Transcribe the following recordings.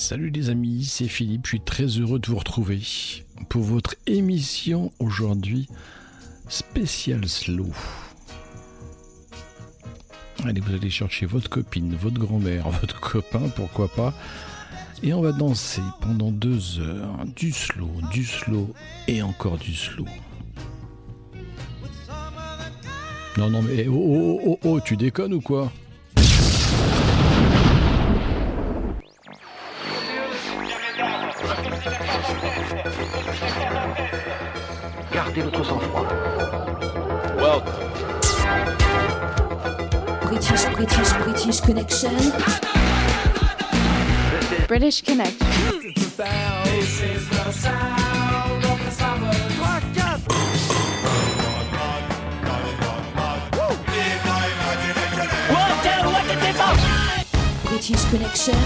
Salut les amis, c'est Philippe, je suis très heureux de vous retrouver pour votre émission aujourd'hui spéciale slow. Allez, vous allez chercher votre copine, votre grand-mère, votre copain, pourquoi pas. Et on va danser pendant deux heures. Du slow, du slow et encore du slow. Non, non, mais oh, oh, oh, oh, tu déconnes ou quoi? British, British, British Connection. British Connection. British Connection.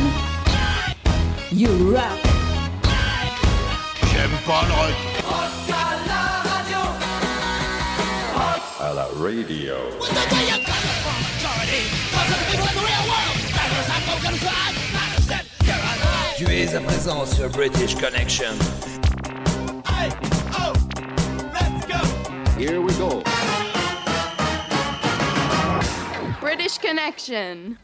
You rock. J'aime pas le rock. À la radio. Tu es à présent sur British Connection. Here we go. British Connection.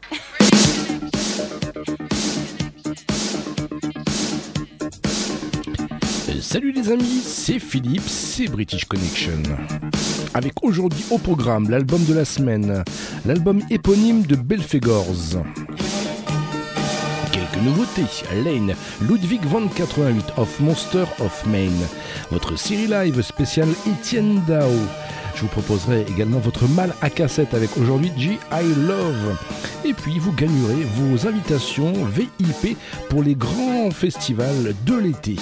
Euh, Salut les amis, c'est Philippe, c'est British Connection. Avec aujourd'hui au programme l'album de la semaine, l'album éponyme de Belfegors. Quelques nouveautés, Lane, Ludwig van 88 of Monster of Maine, votre série live spéciale Etienne Dao. Je vous proposerai également votre mal à cassette avec aujourd'hui G I Love. Et puis vous gagnerez vos invitations VIP pour les grands festivals de l'été.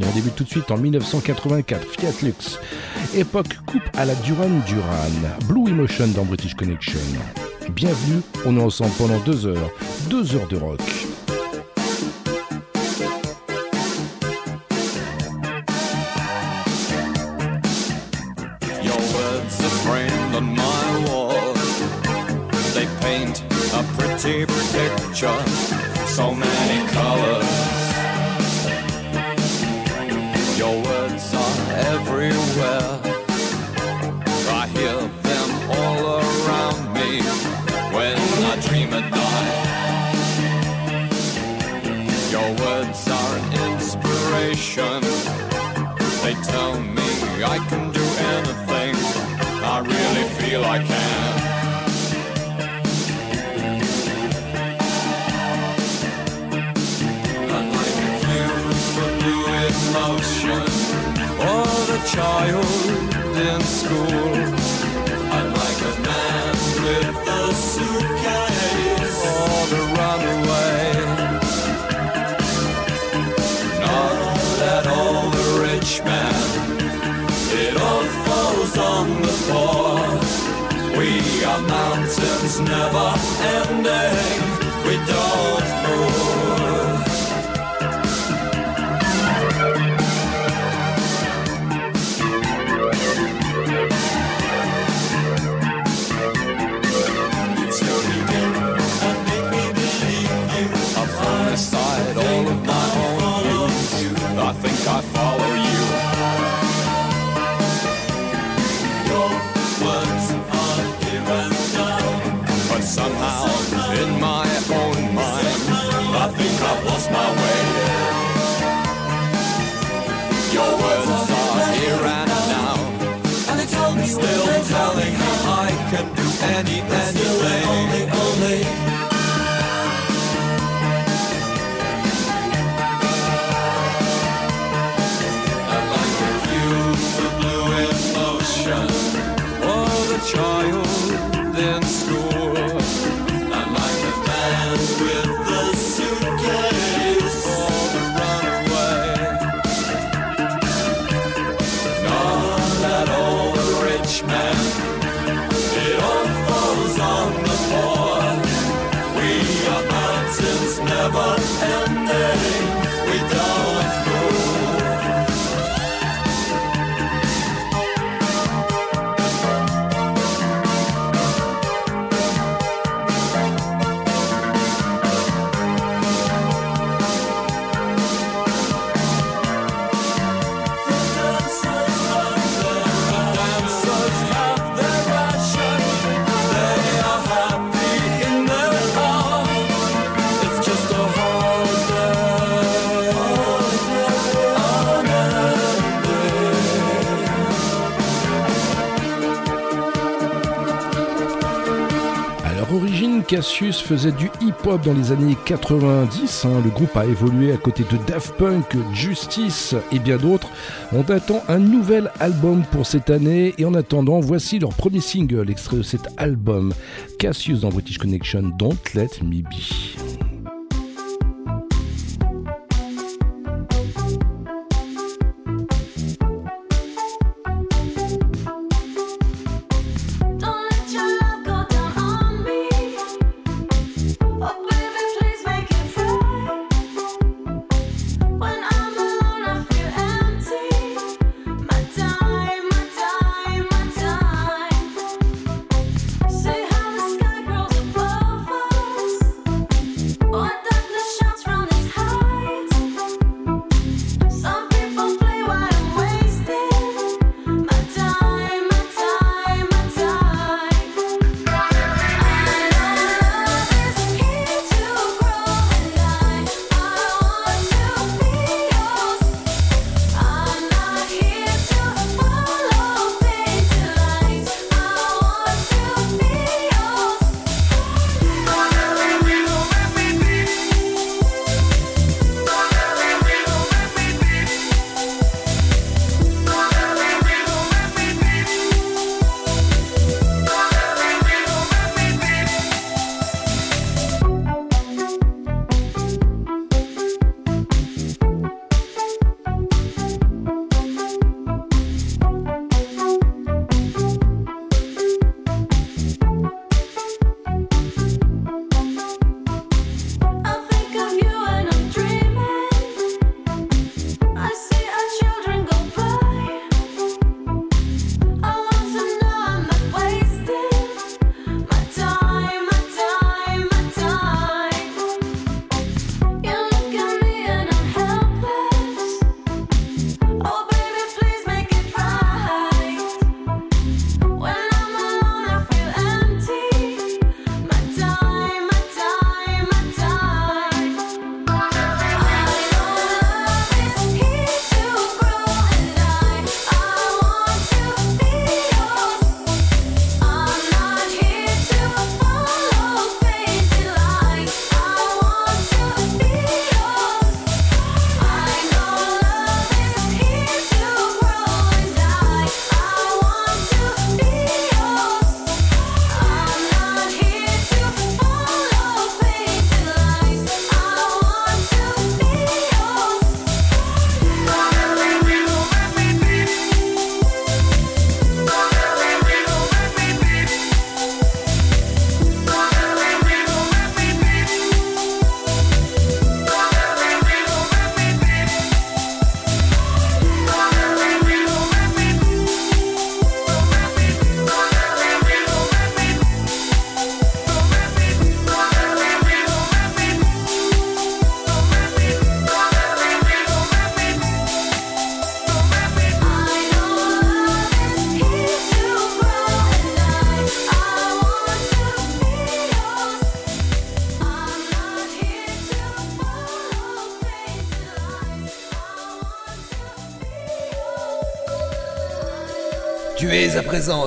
On débute tout de suite en 1984, Fiat Lux. Époque coupe à la Duran Duran. Blue Emotion dans British Connection. Bienvenue, on est ensemble pendant deux heures. Deux heures de rock. faisait du hip-hop dans les années 90. Hein. Le groupe a évolué à côté de Daft Punk, Justice et bien d'autres. On attend un nouvel album pour cette année et en attendant, voici leur premier single extrait de cet album, Cassius dans British Connection, Don't Let Me Be.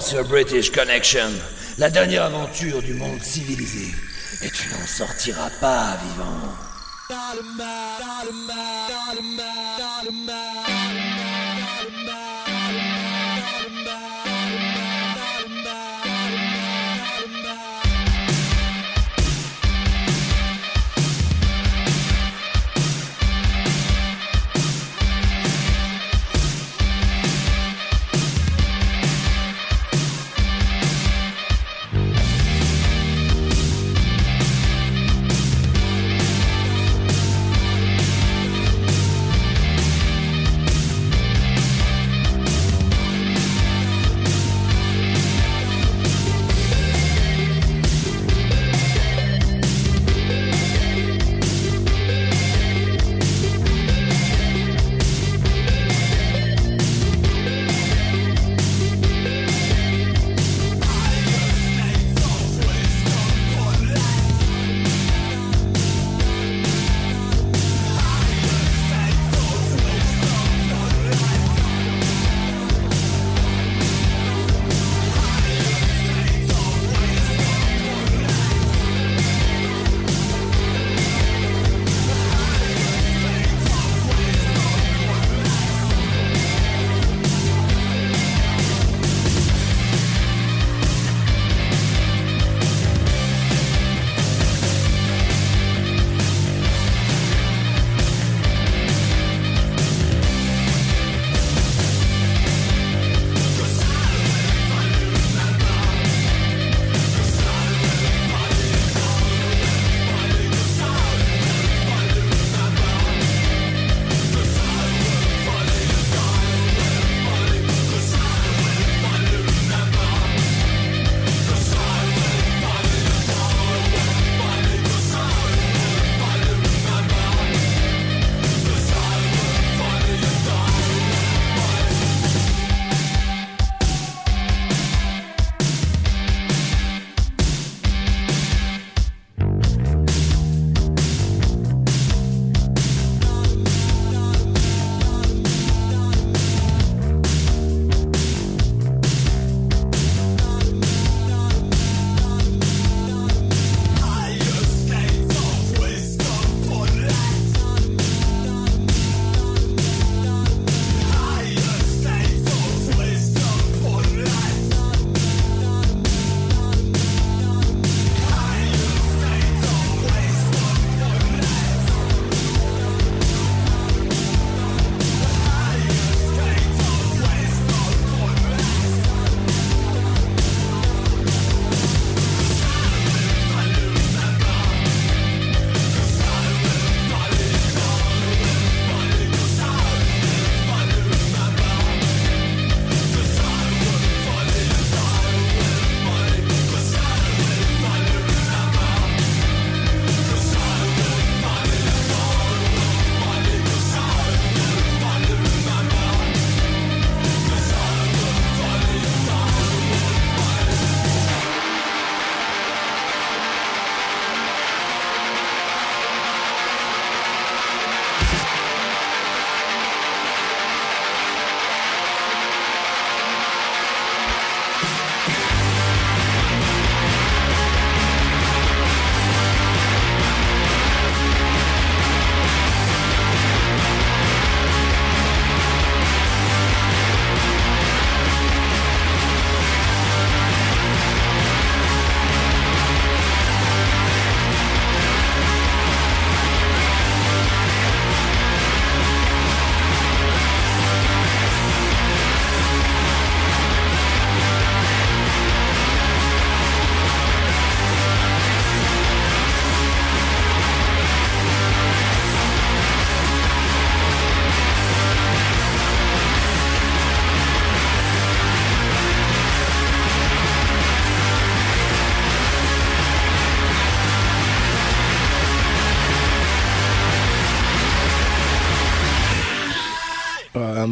sur British Connection, la dernière aventure du monde civilisé. Et tu n'en sortiras pas vivant.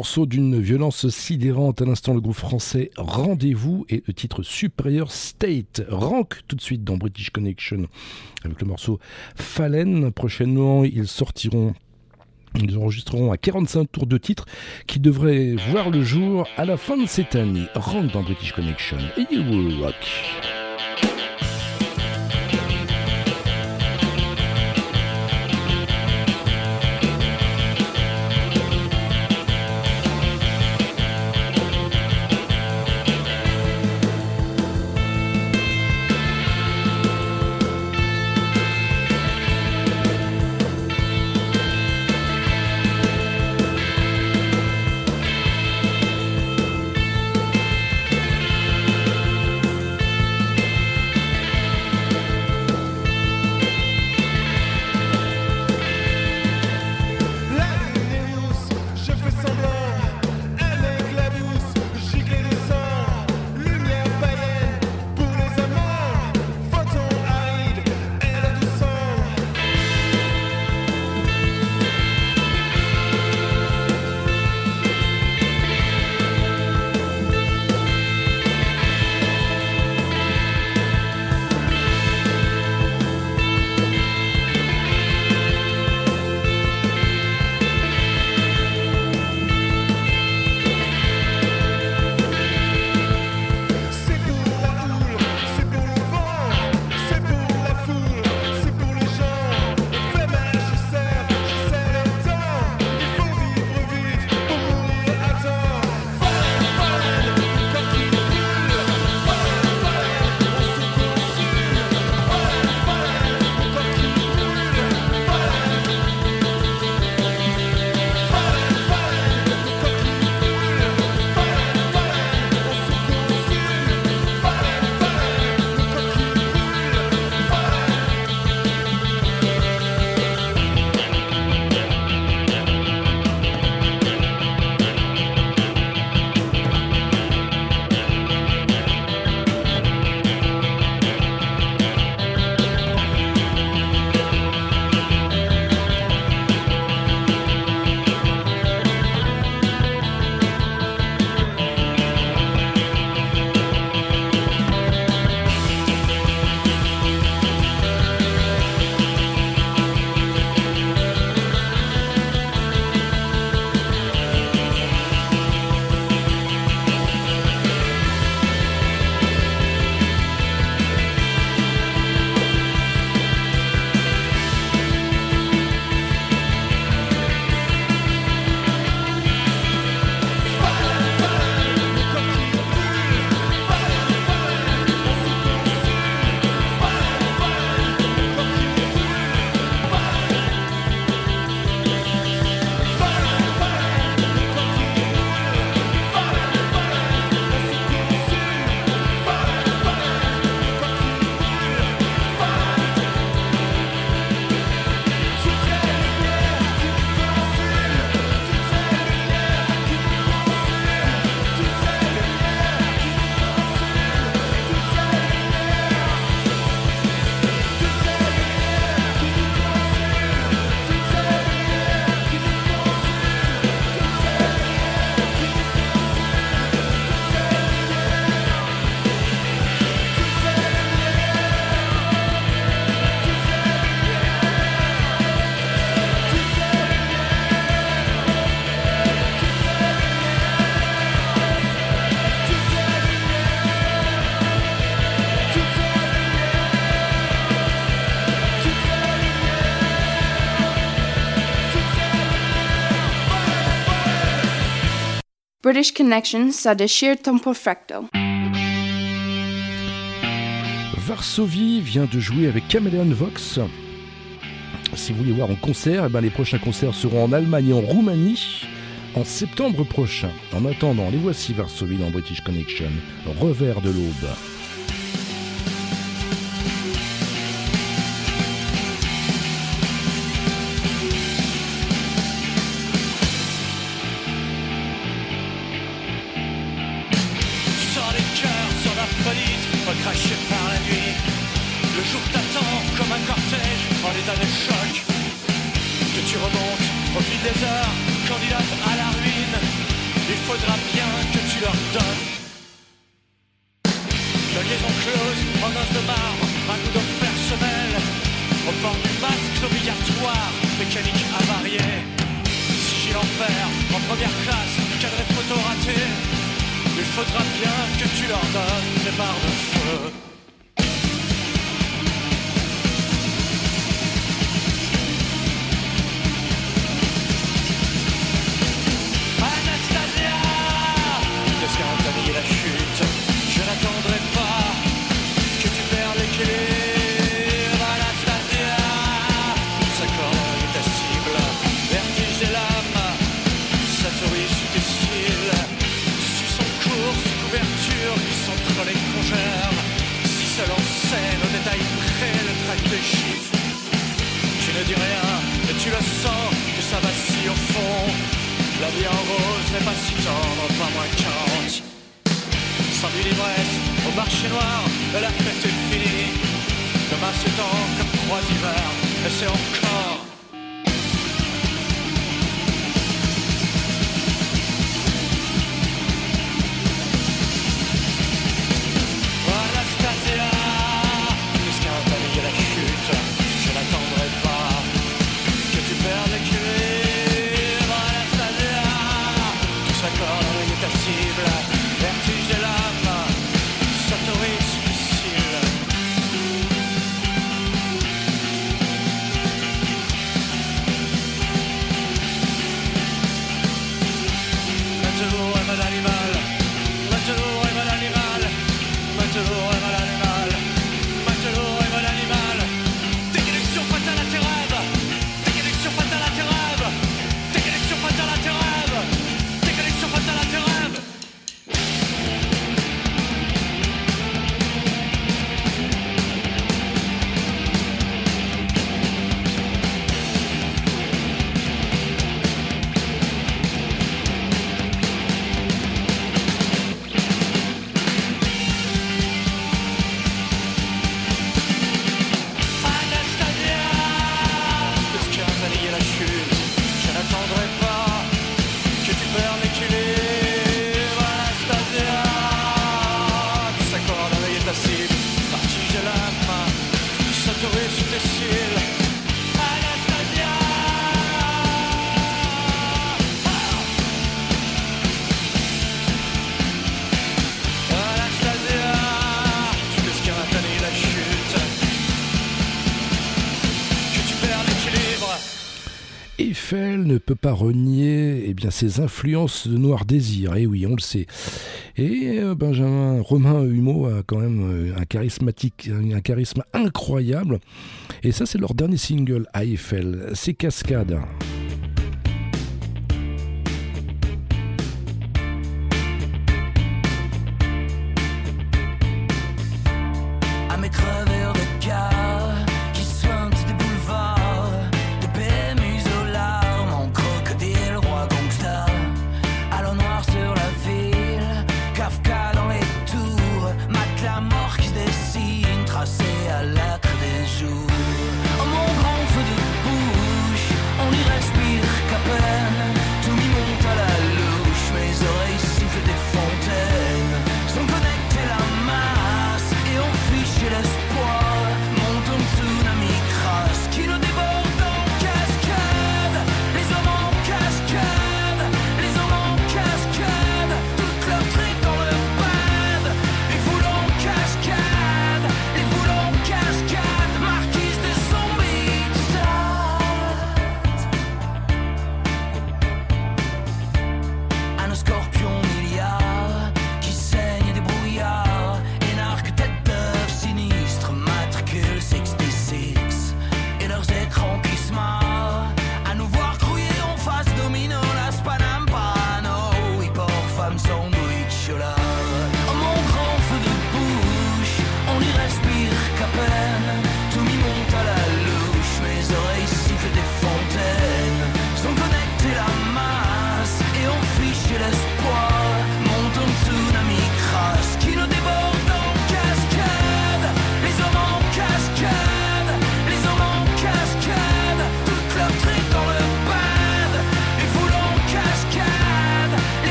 Morceau d'une violence sidérante à l'instant le groupe français Rendez-vous et le titre Superior State Rank tout de suite dans British Connection avec le morceau Fallen prochainement ils sortiront ils enregistreront à 45 tours de titre qui devraient voir le jour à la fin de cette année. Rentre dans British Connection et you will rock. British Connection, perfecto. Varsovie vient de jouer avec Chameleon Vox. Si vous voulez voir en concert, eh ben, les prochains concerts seront en Allemagne et en Roumanie en septembre prochain. En attendant, les voici Varsovie dans British Connection, revers de l'aube. ne peut pas renier eh bien, ses influences de Noir Désir, et oui, on le sait. Et euh, Benjamin Romain Humeau a quand même euh, un, charismatique, un charisme incroyable, et ça c'est leur dernier single, AFL, c'est Cascade.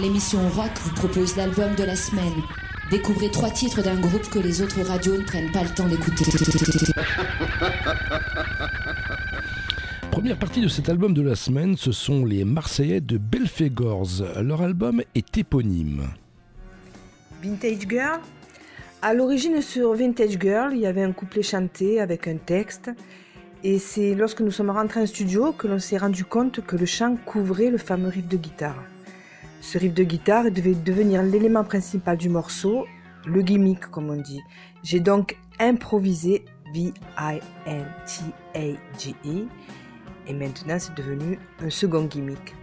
L'émission rock, vous propose l'album de la semaine. Découvrez trois titres d'un groupe que les autres radios ne prennent pas le temps d'écouter. Première partie de cet album de la semaine, ce sont les Marseillais de Belfegors. Leur album est éponyme. Vintage Girl À l'origine, sur Vintage Girl, il y avait un couplet chanté avec un texte. Et c'est lorsque nous sommes rentrés en studio que l'on s'est rendu compte que le chant couvrait le fameux riff de guitare. Ce riff de guitare devait devenir l'élément principal du morceau, le gimmick comme on dit. J'ai donc improvisé V-I-N-T-A-G-E et maintenant c'est devenu un second gimmick.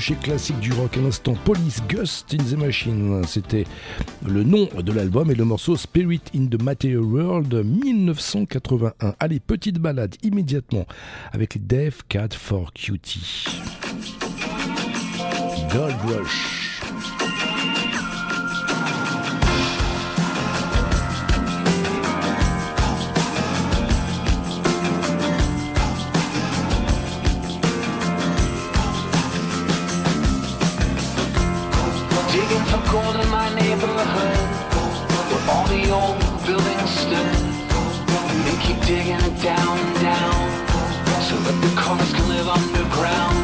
Chez classique du rock. Un instant, Police Ghost in the Machine. C'était le nom de l'album et le morceau Spirit in the Material World 1981. Allez, petite balade immédiatement avec les Def Cat for Cutie. Gold Rush. Digging for gold in my neighborhood. Where all the old buildings stood. And They keep digging it down down So that the cars can live underground.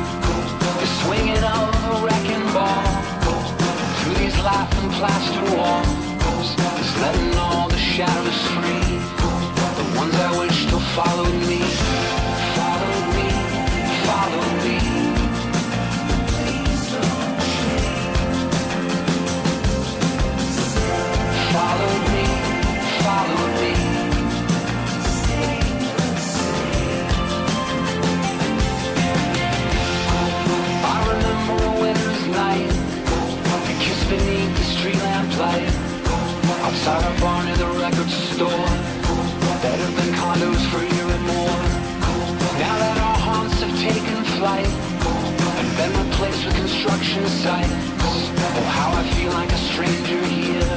The swinging of a wrecking ball. Through these laughing plaster walls. Is letting all the shadows free. The ones I wish me Followed Outside our bar near the record store, have been condos for a and more. Now that our haunts have taken flight and been replaced with construction sites, oh how I feel like a stranger here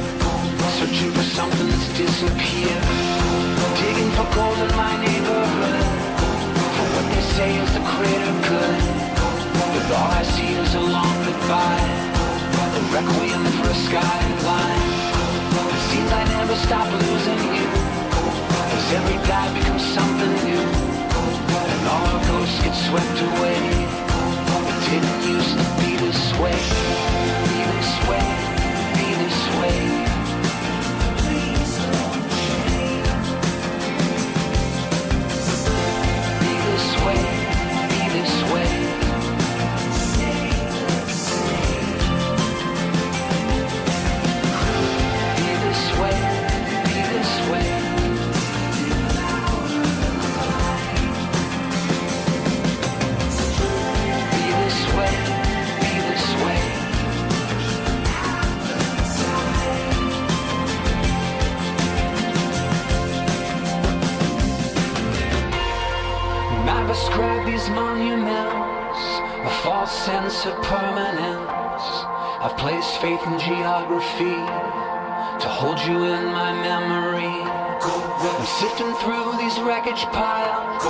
searching for something that's disappeared. Digging for gold in my neighborhood, for what they say is the good. But all I see is a long goodbye, a requiem for a skyline. It I never stop losing you, as every dive becomes something new, and all our ghosts get swept away. It didn't used to be this way, be this way, sense of permanence. I've placed faith in geography to hold you in my memory. I'm sifting through these wreckage piles,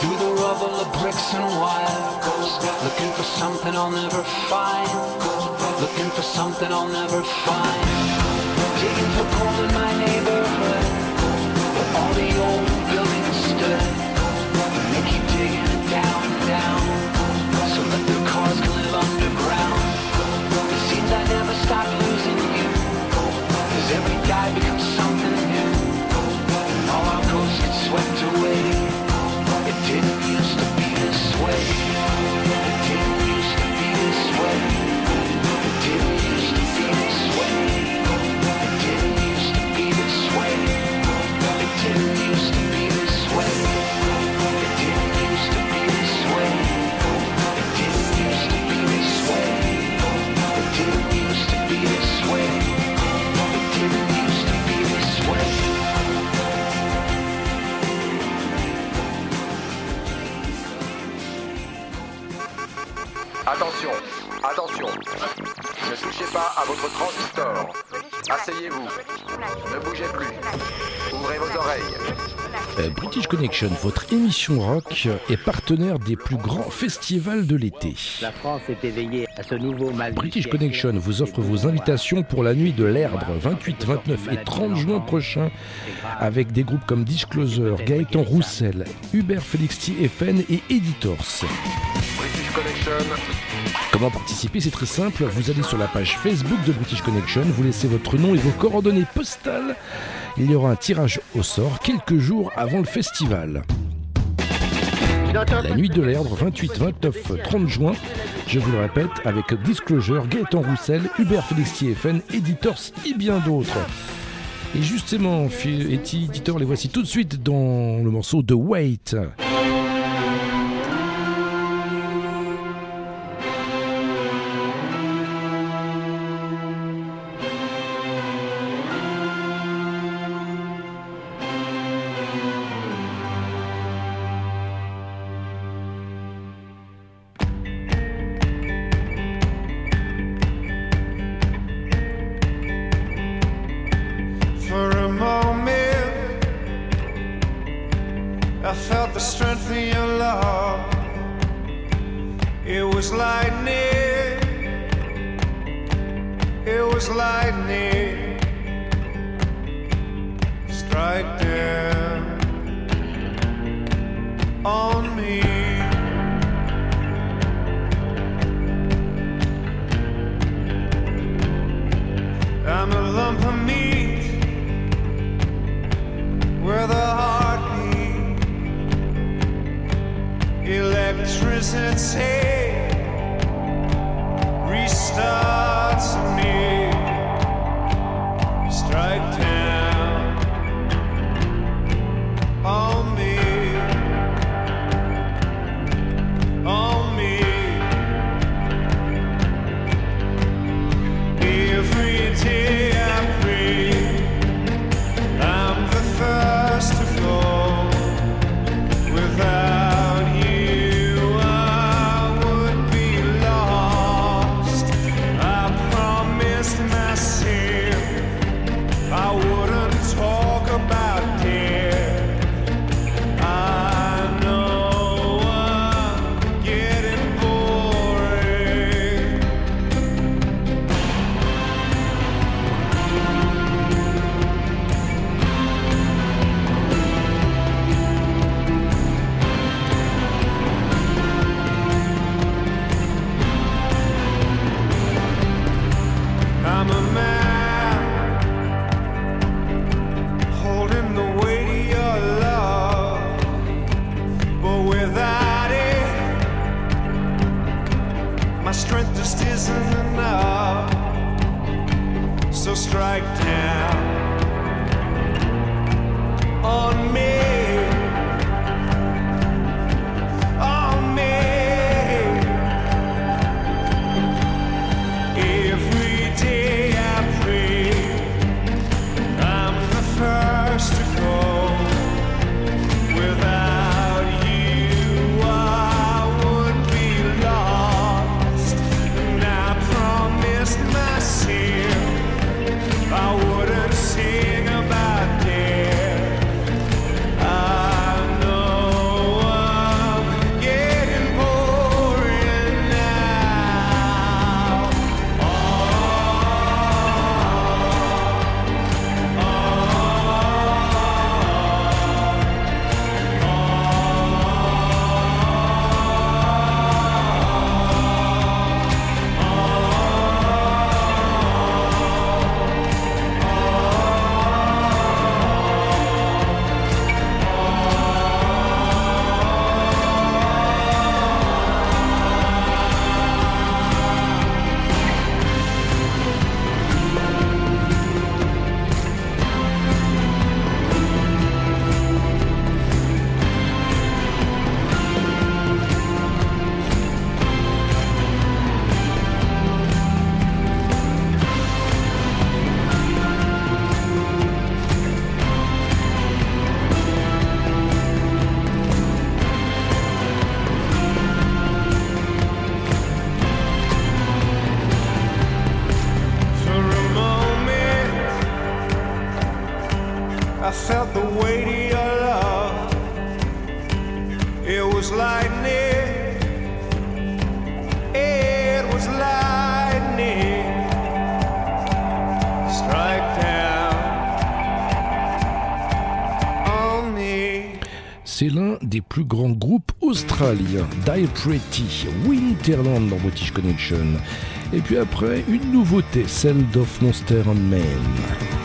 through the rubble of bricks and wires, looking for something I'll never find, looking for something I'll never find. Digging for gold in my neighborhood, British Connection, votre émission rock est partenaire des plus grands festivals de l'été. La France est éveillée à ce nouveau mal. British Connection vous offre vos invitations pour la nuit de l'Erdre, 28, 29 et 30 juin prochain, avec des groupes comme Disclosure, Gaëtan Roussel, Hubert Félix TFN et Editors. British Connection. Comment participer C'est très simple. Vous allez sur la page Facebook de British Connection, vous laissez votre nom et vos coordonnées postales. Il y aura un tirage au sort quelques jours avant le festival. La nuit de l'Erdre, 28, 29, 30 juin. Je vous le répète, avec Disclosure, Gaëtan Roussel, Hubert Félix TFN, Editors et bien d'autres. Et justement, fi- Eti, Editor, les voici tout de suite dans le morceau de Wait. Pretty, Winterland dans British Connection. Et puis après, une nouveauté, celle d'Off Monster and Men.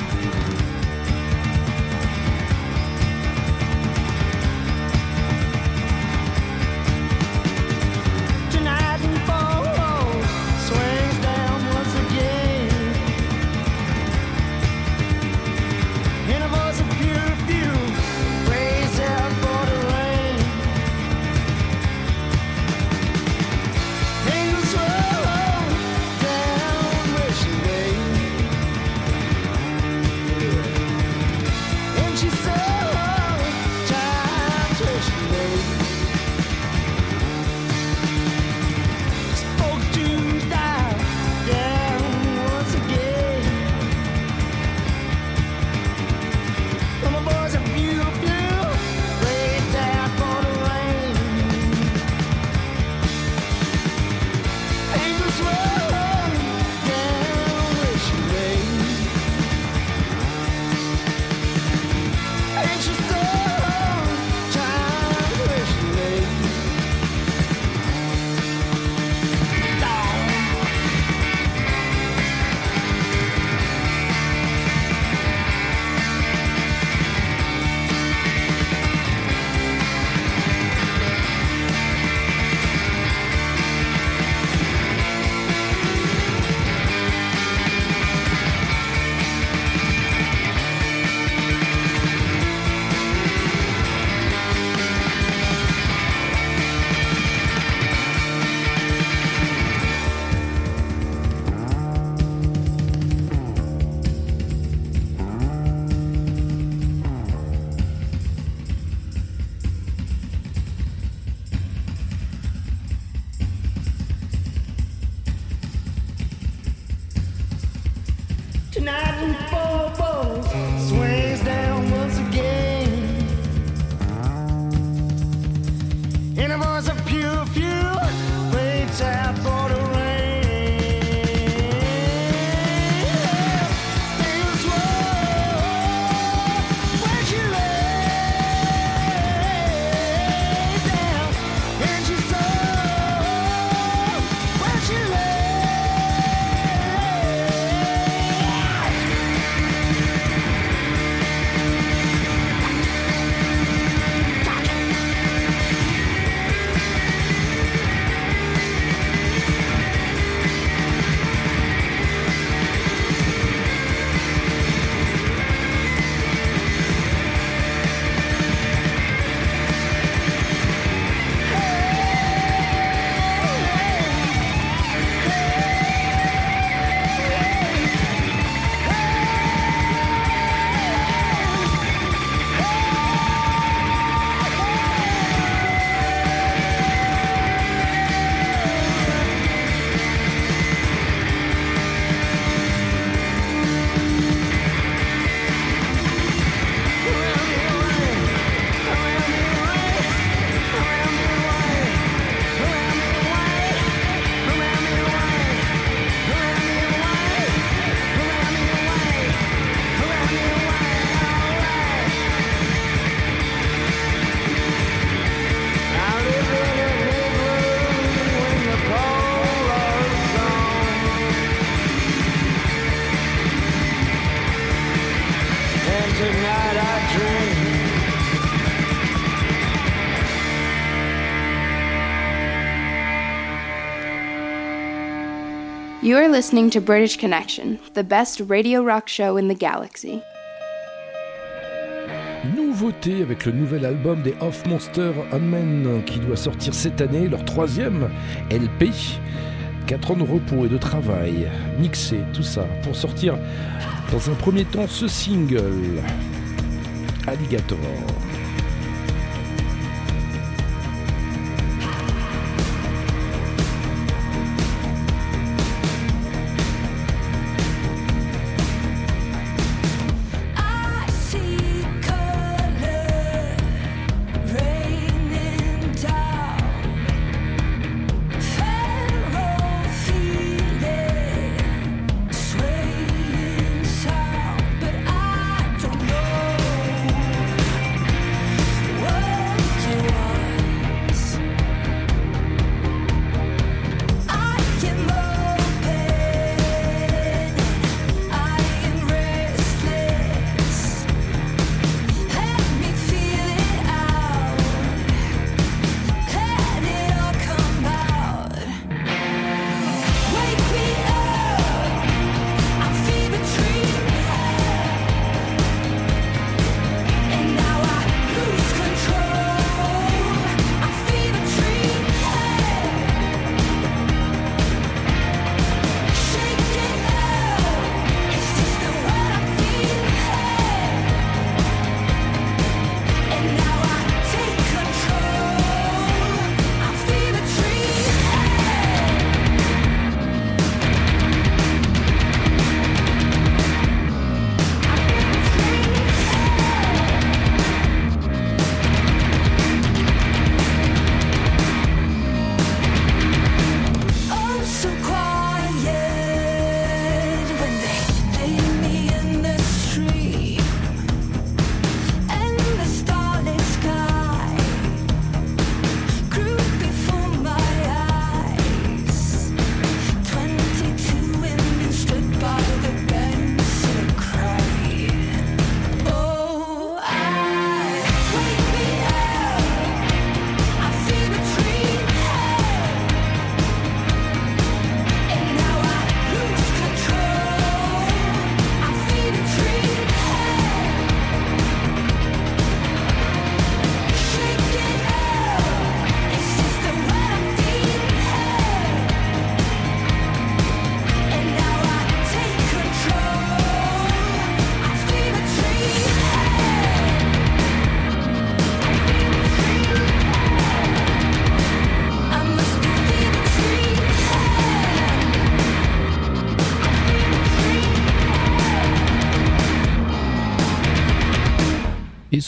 You are listening to British Connection, the best radio rock show in the galaxy. Nouveauté avec le nouvel album des Off Monster Men qui doit sortir cette année, leur troisième LP. 4 ans de repos et de travail, mixé, tout ça, pour sortir dans un premier temps ce single, Alligator.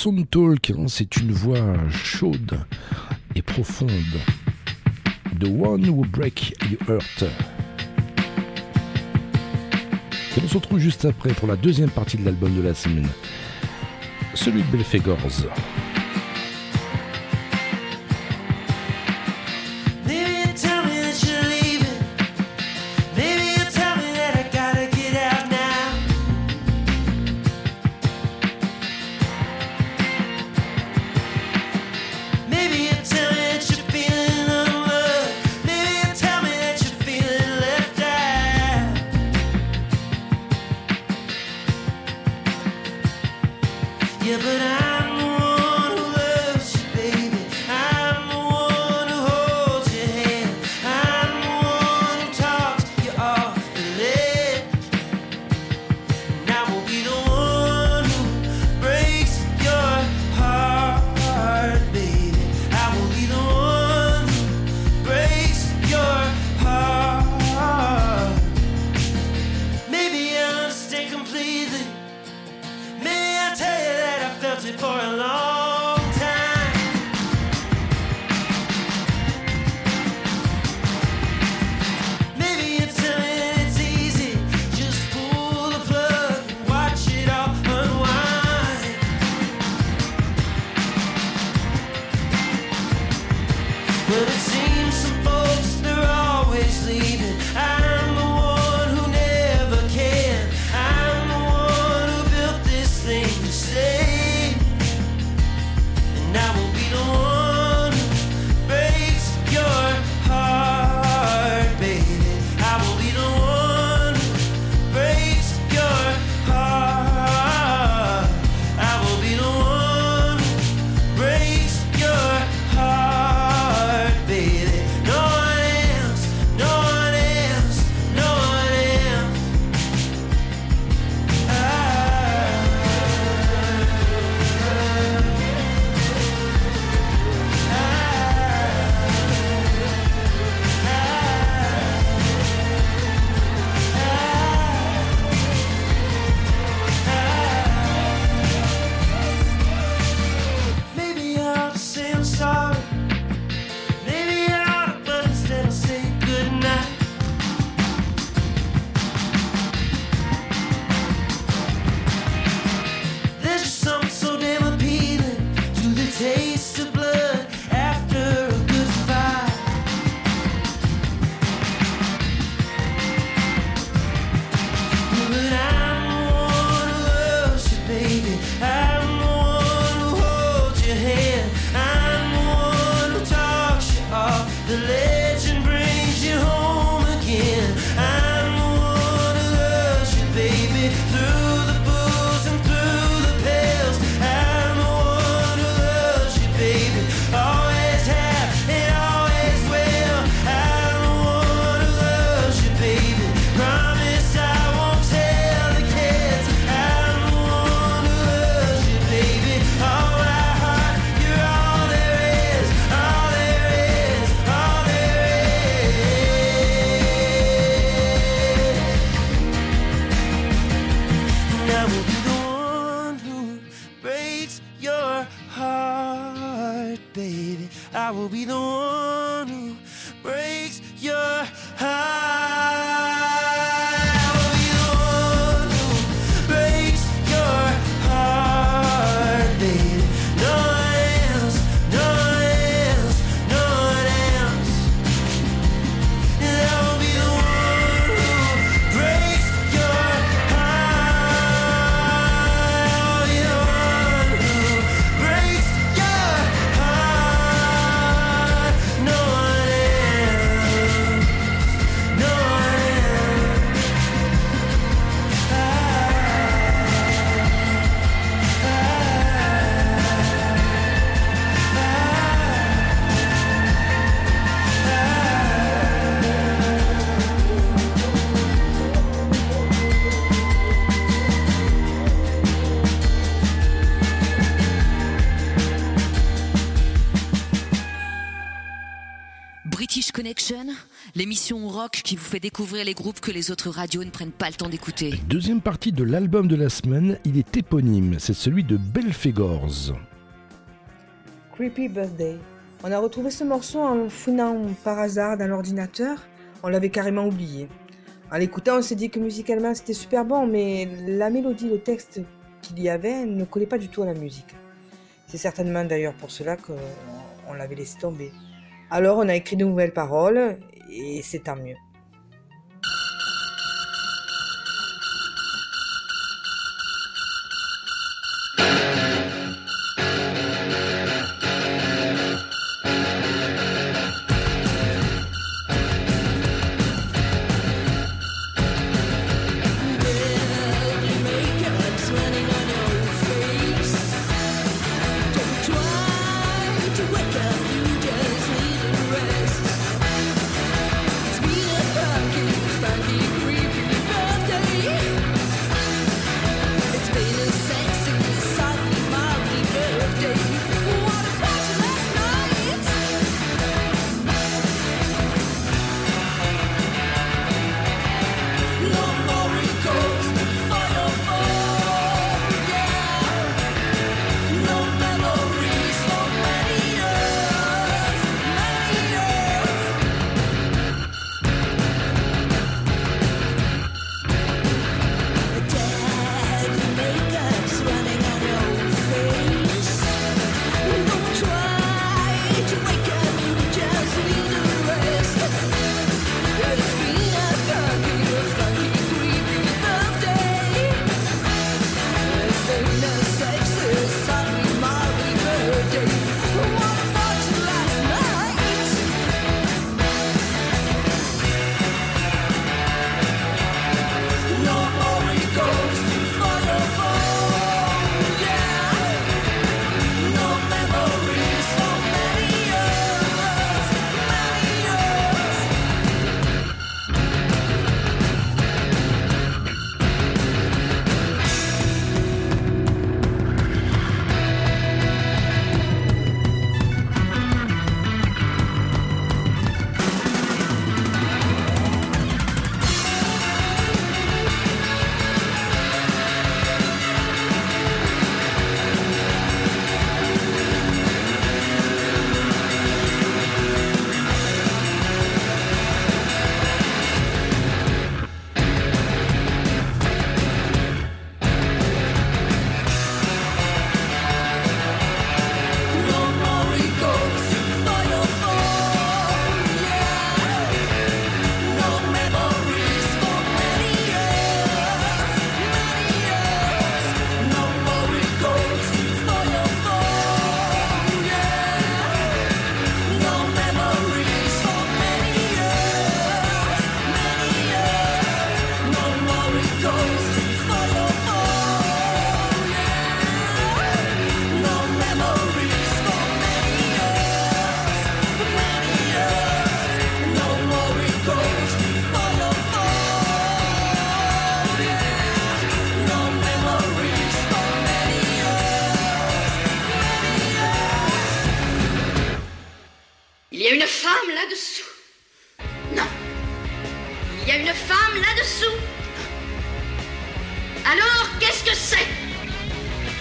Sound Talk, c'est une voix chaude et profonde. The One Who Break Your Heart. Et on se retrouve juste après pour la deuxième partie de l'album de la semaine, celui de Belfegors. L'émission rock qui vous fait découvrir les groupes que les autres radios ne prennent pas le temps d'écouter. Deuxième partie de l'album de la semaine, il est éponyme, c'est celui de Belfegors. Creepy Birthday. On a retrouvé ce morceau en le fouinant par hasard dans l'ordinateur. On l'avait carrément oublié. En l'écoutant, on s'est dit que musicalement c'était super bon, mais la mélodie, le texte qu'il y avait ne collait pas du tout à la musique. C'est certainement d'ailleurs pour cela qu'on l'avait laissé tomber. Alors on a écrit de nouvelles paroles, et c'est tant mieux.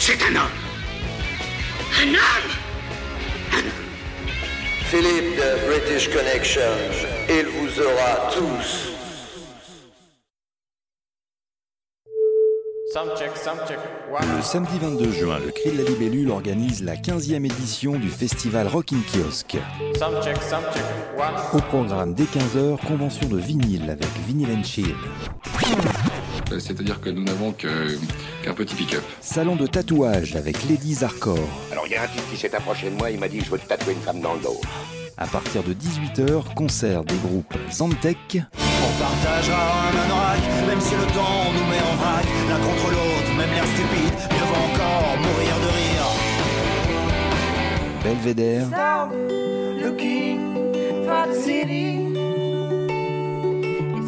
C'est un homme. Un homme Philippe de British Connection, il vous aura tous. Le samedi 22 juin, le Cri de la Libellule organise la 15e édition du festival Rockin' Kiosk. Au programme dès 15h, convention de vinyle avec Vinyl and Chill. C'est-à-dire que nous n'avons qu'un petit pick-up. Salon de tatouage avec Lady Hardcore. Alors il y a un type qui s'est approché de moi, il m'a dit je veux te tatouer une femme dans le dos. À partir de 18h, concert des groupes Zantec, On partagera un anorak, même si le temps nous met en vrac. L'un contre l'autre, même l'air stupide, mieux vaut encore mourir de rire. Belvedere,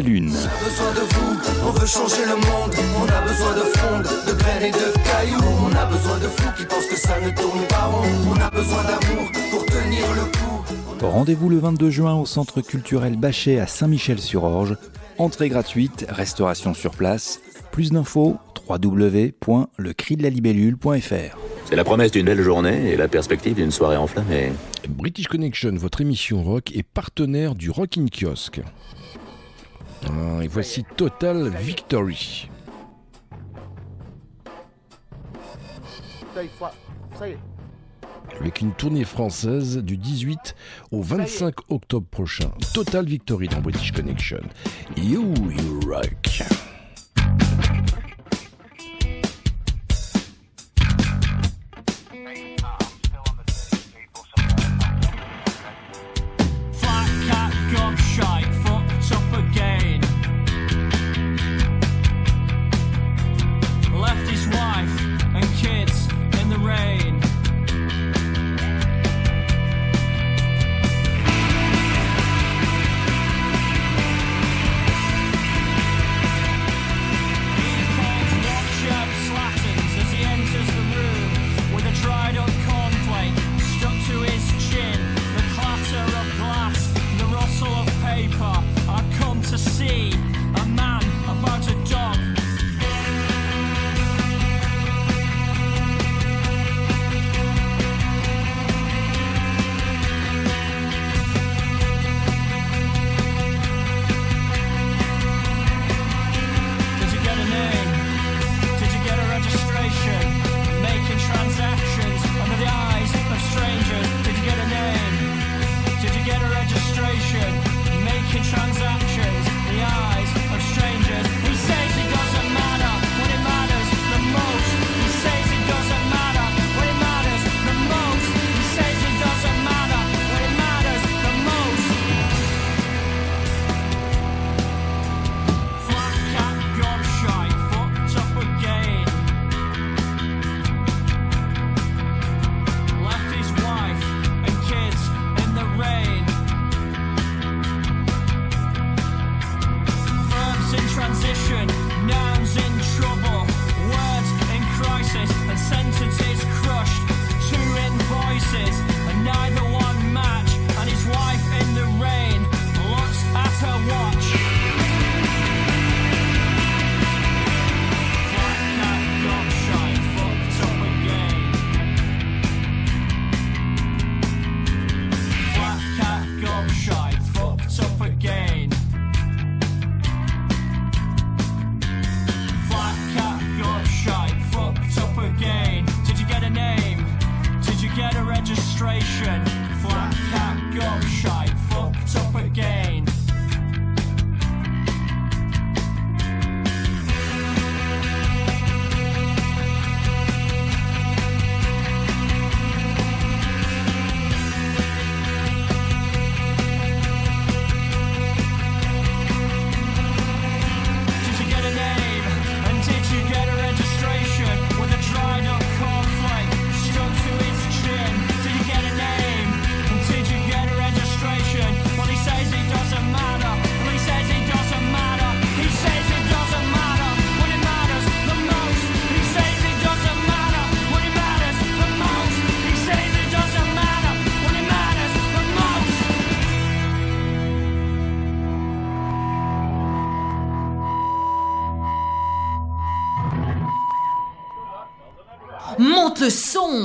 Lune. On a besoin de vous, on veut changer le monde. On a besoin de frondes, de graines et de cailloux. On a besoin de fous qui pensent que ça ne tourne pas rond. On a besoin d'amour pour tenir le coup. Rendez-vous le 22 juin au Centre culturel Bachet à Saint-Michel-sur-Orge. Entrée gratuite, restauration sur place. Plus d'infos, www.lecridelalibellule.fr. C'est la promesse d'une belle journée et la perspective d'une soirée enflammée. British Connection, votre émission rock, est partenaire du Rockin' Kiosque. Ah, et voici Total Victory. Avec une tournée française du 18 au 25 octobre prochain. Total Victory dans British Connection. You, you rock.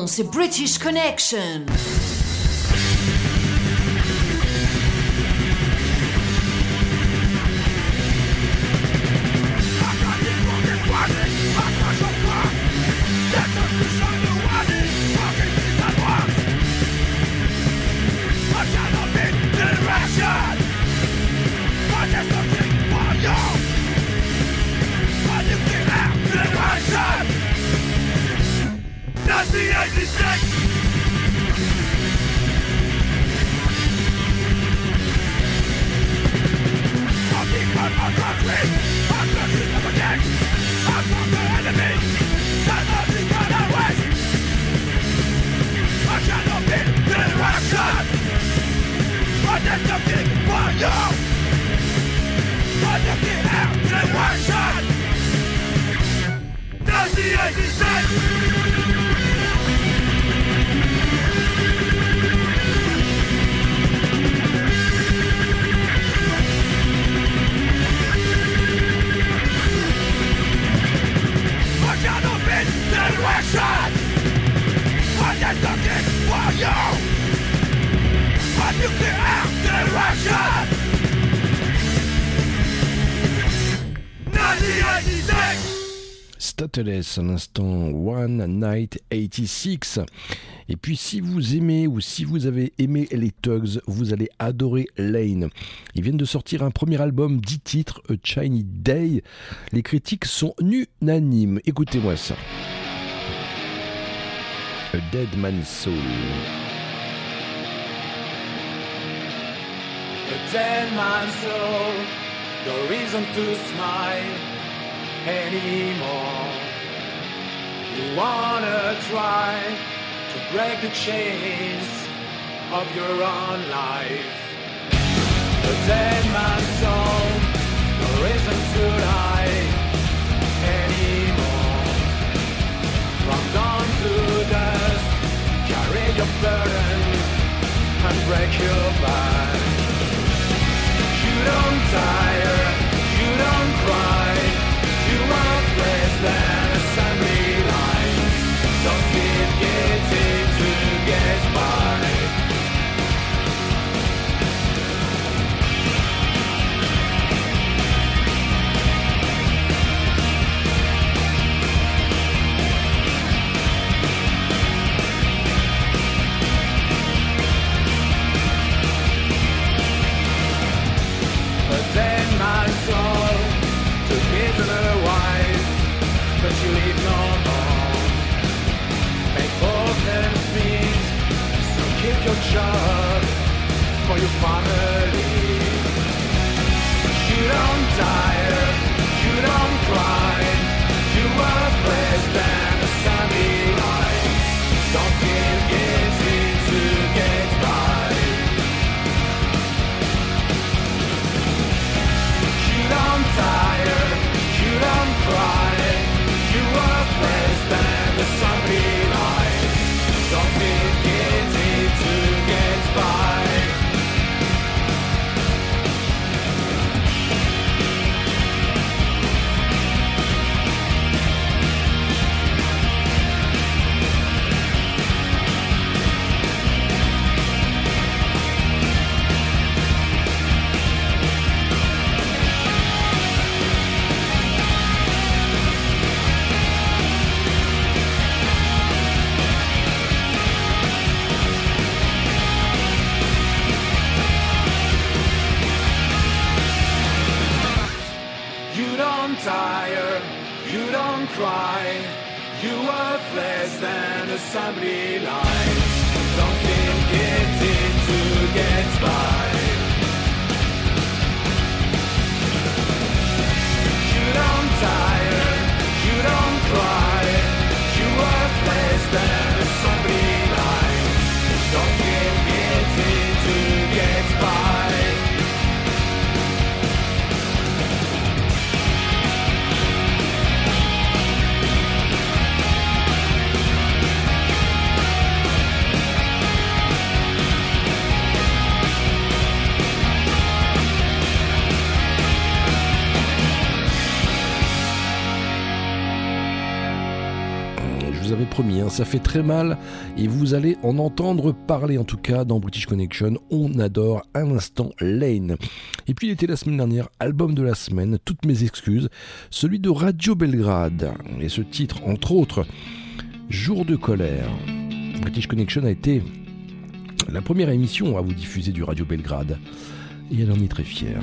c'est British Connection. Stateless, à l'instant One Night 86. Et puis si vous aimez ou si vous avez aimé les Tugs, vous allez adorer Lane. Ils viennent de sortir un premier album, 10 titres, A Shiny Day. Les critiques sont unanimes. Écoutez-moi ça. A Dead Man's Soul. A dead man's soul, no reason to smile anymore. You wanna try to break the chains of your own life. A dead man's soul, no reason to lie anymore. From dawn to dusk, carry your burden and break your back. You don't tire, you no more. Make both them speak, so your job for your family. You don't tire, less than assembly lines. Don't feel guilty to get by. Hein, ça fait très mal et vous allez en entendre parler en tout cas dans British Connection. On adore à l'instant Lane. Et puis il était la semaine dernière, album de la semaine, toutes mes excuses, celui de Radio Belgrade. Et ce titre, entre autres, Jour de colère. British Connection a été la première émission à vous diffuser du Radio Belgrade. Et elle en est très fière.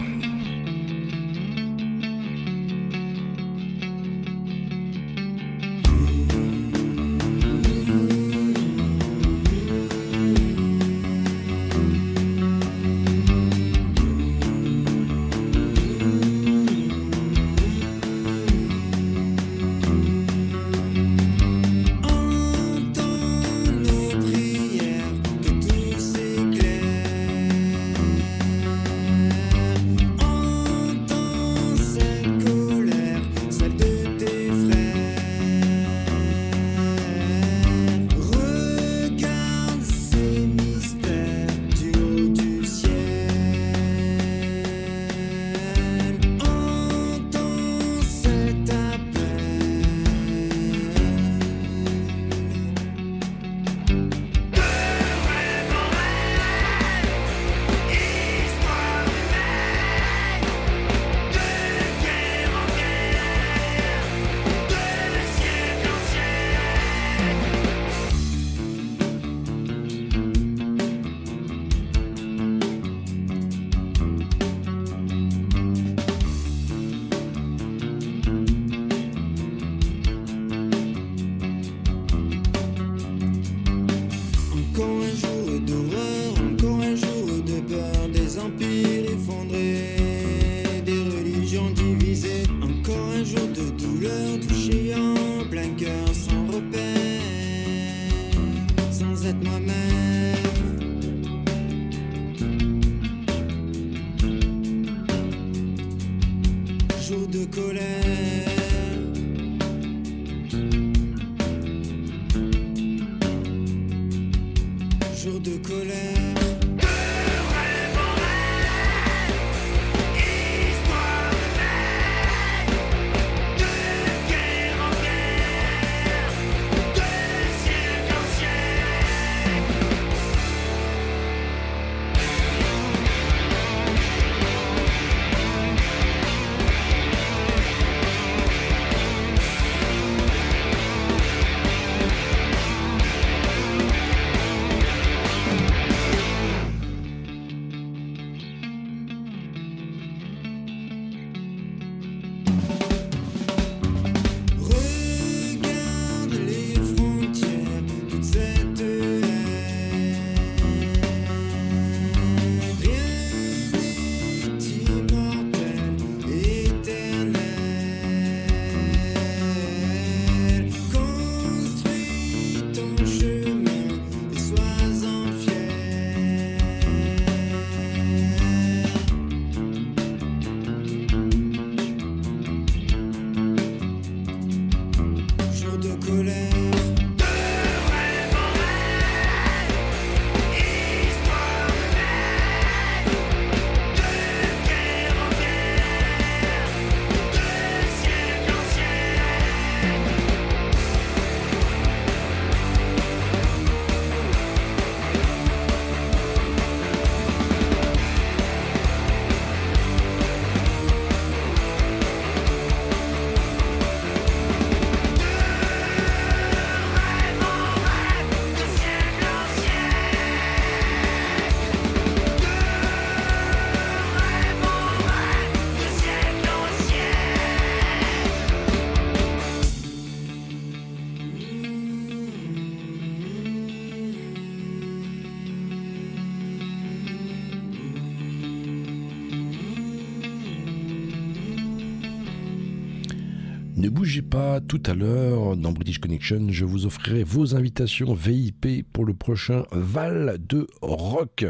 Ne bougez pas, tout à l'heure, dans British Connection, je vous offrirai vos invitations VIP pour le prochain Val de Rock,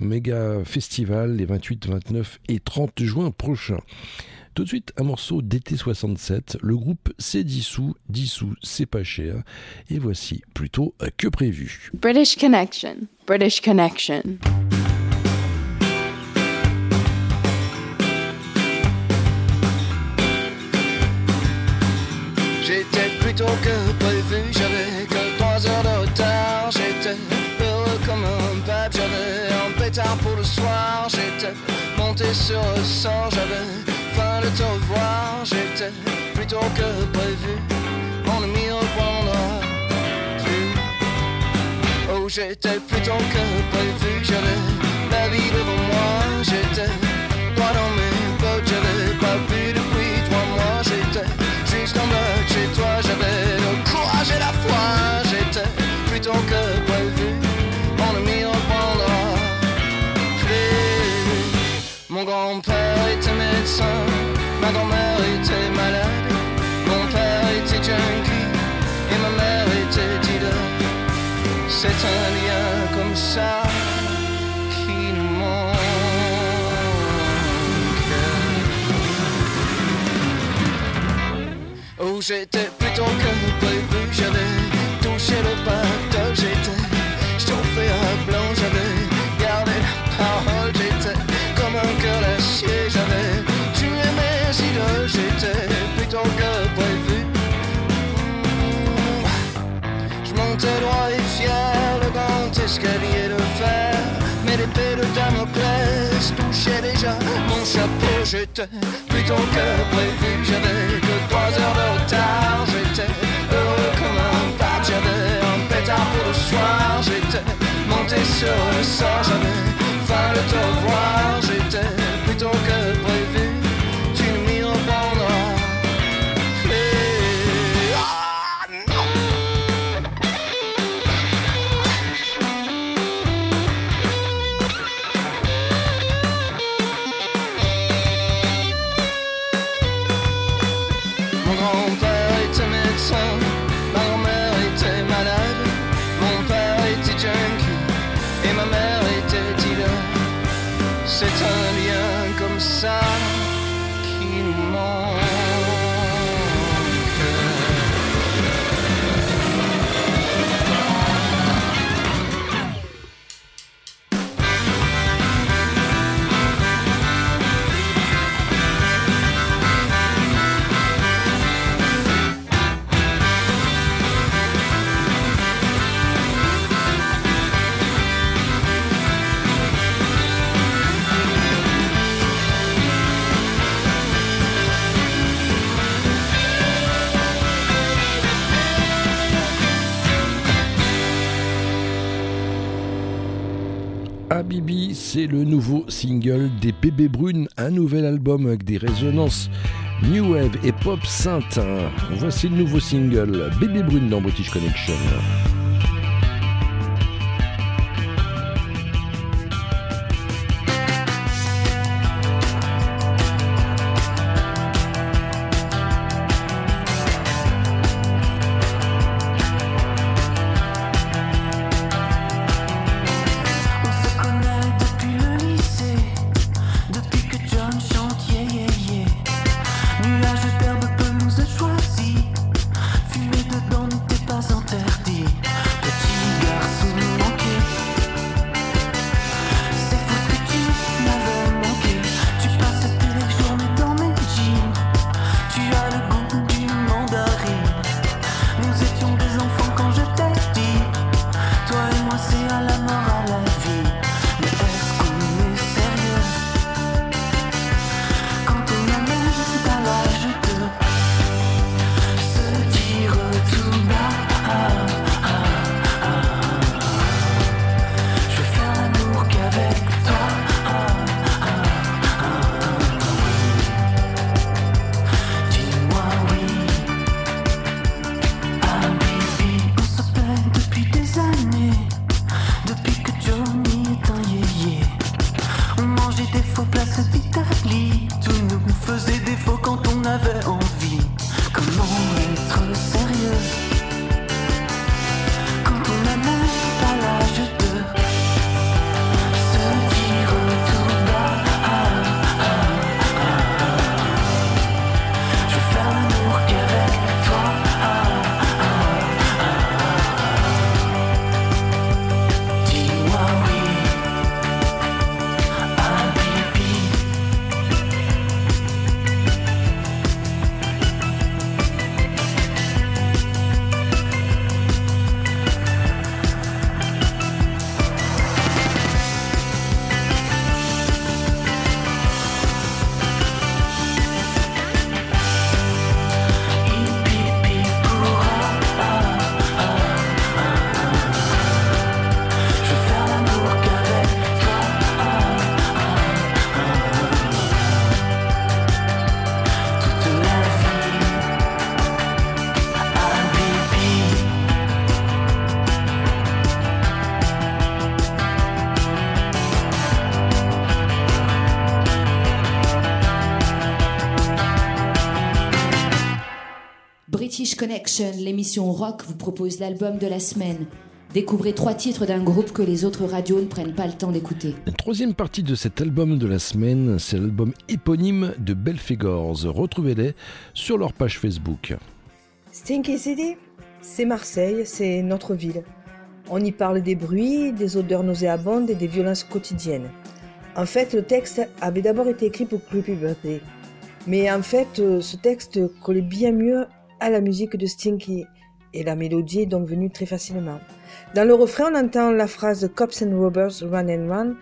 méga festival les 28, 29 et 30 juin prochains. Tout de suite, un morceau d'été 67, le groupe s'est dissous, dissous, c'est pas cher, et voici plutôt que prévu. British Connection. British Connection. Plutôt que prévu, j'avais que 3 heures de retard. J'étais heureux comme un pape, j'avais un pétard pour le soir. J'étais monté sur le sort, j'avais faim de te revoir. J'étais plutôt que prévu, on ne m'y reprendra plus. Oh, j'étais plutôt que prévu, j'avais la vie devant moi. J'étais C'est un lien comme ça qui nous manque. Oh, j'étais plutôt que prévu, J'étais plutôt que prévu, j'avais que trois heures de retard. J'étais heureux comme un pape, j'avais un pétard pour le soir. J'étais monté sur le sort, j'avais faim de te revoir. C'est le nouveau single des Bébés Brunes, un nouvel album avec des résonances New Wave et Pop Sainte. Voici le nouveau single Bébé Brune dans British Connection. Connection, l'émission rock, vous propose l'album de la semaine. Découvrez trois titres d'un groupe que les autres radios ne prennent pas le temps d'écouter. La troisième partie de cet album de la semaine, c'est l'album éponyme de Belfegors. Retrouvez-les sur leur page Facebook. Stinky City, c'est Marseille, c'est notre ville. On y parle des bruits, des odeurs nauséabondes et des violences quotidiennes. En fait, le texte avait d'abord été écrit pour Creepy Birthday. Mais en fait, euh, ce texte collait bien mieux à la musique de Stinky et la mélodie est donc venue très facilement. Dans le refrain, on entend la phrase Cops and Robbers Run and Run,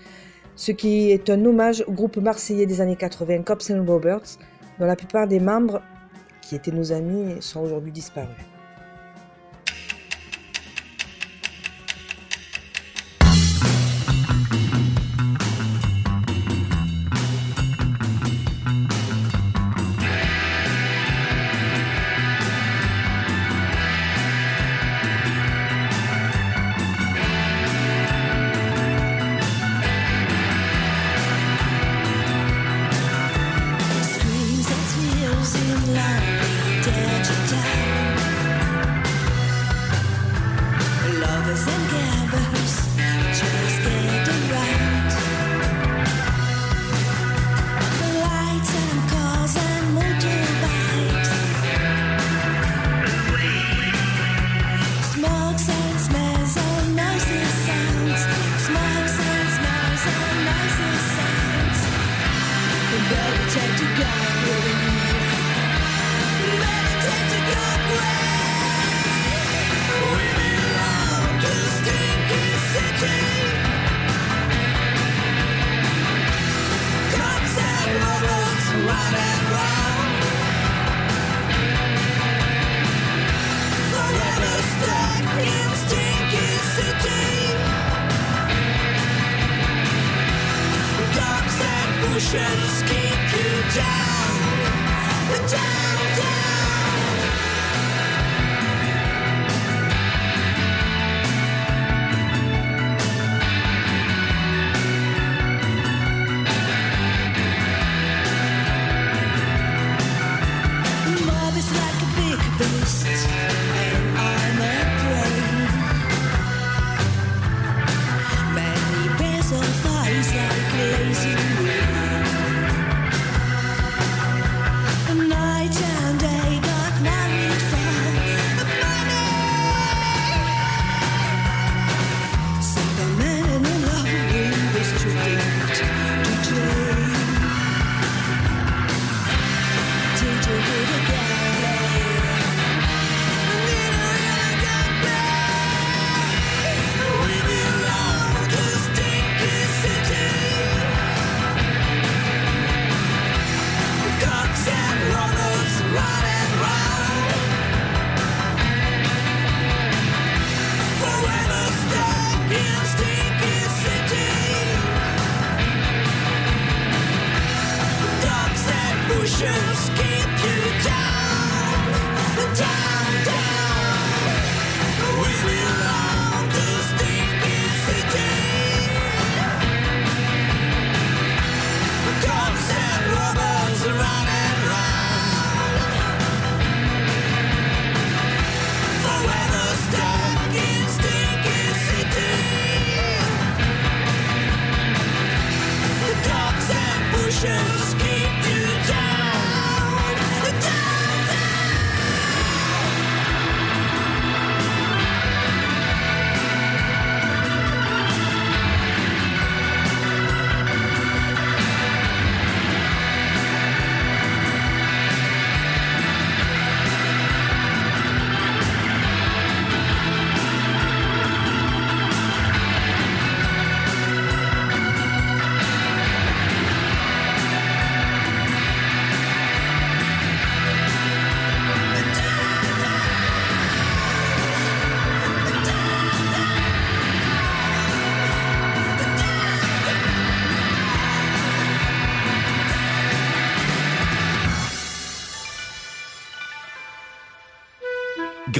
ce qui est un hommage au groupe marseillais des années 80 Cops and Robbers, dont la plupart des membres, qui étaient nos amis, sont aujourd'hui disparus.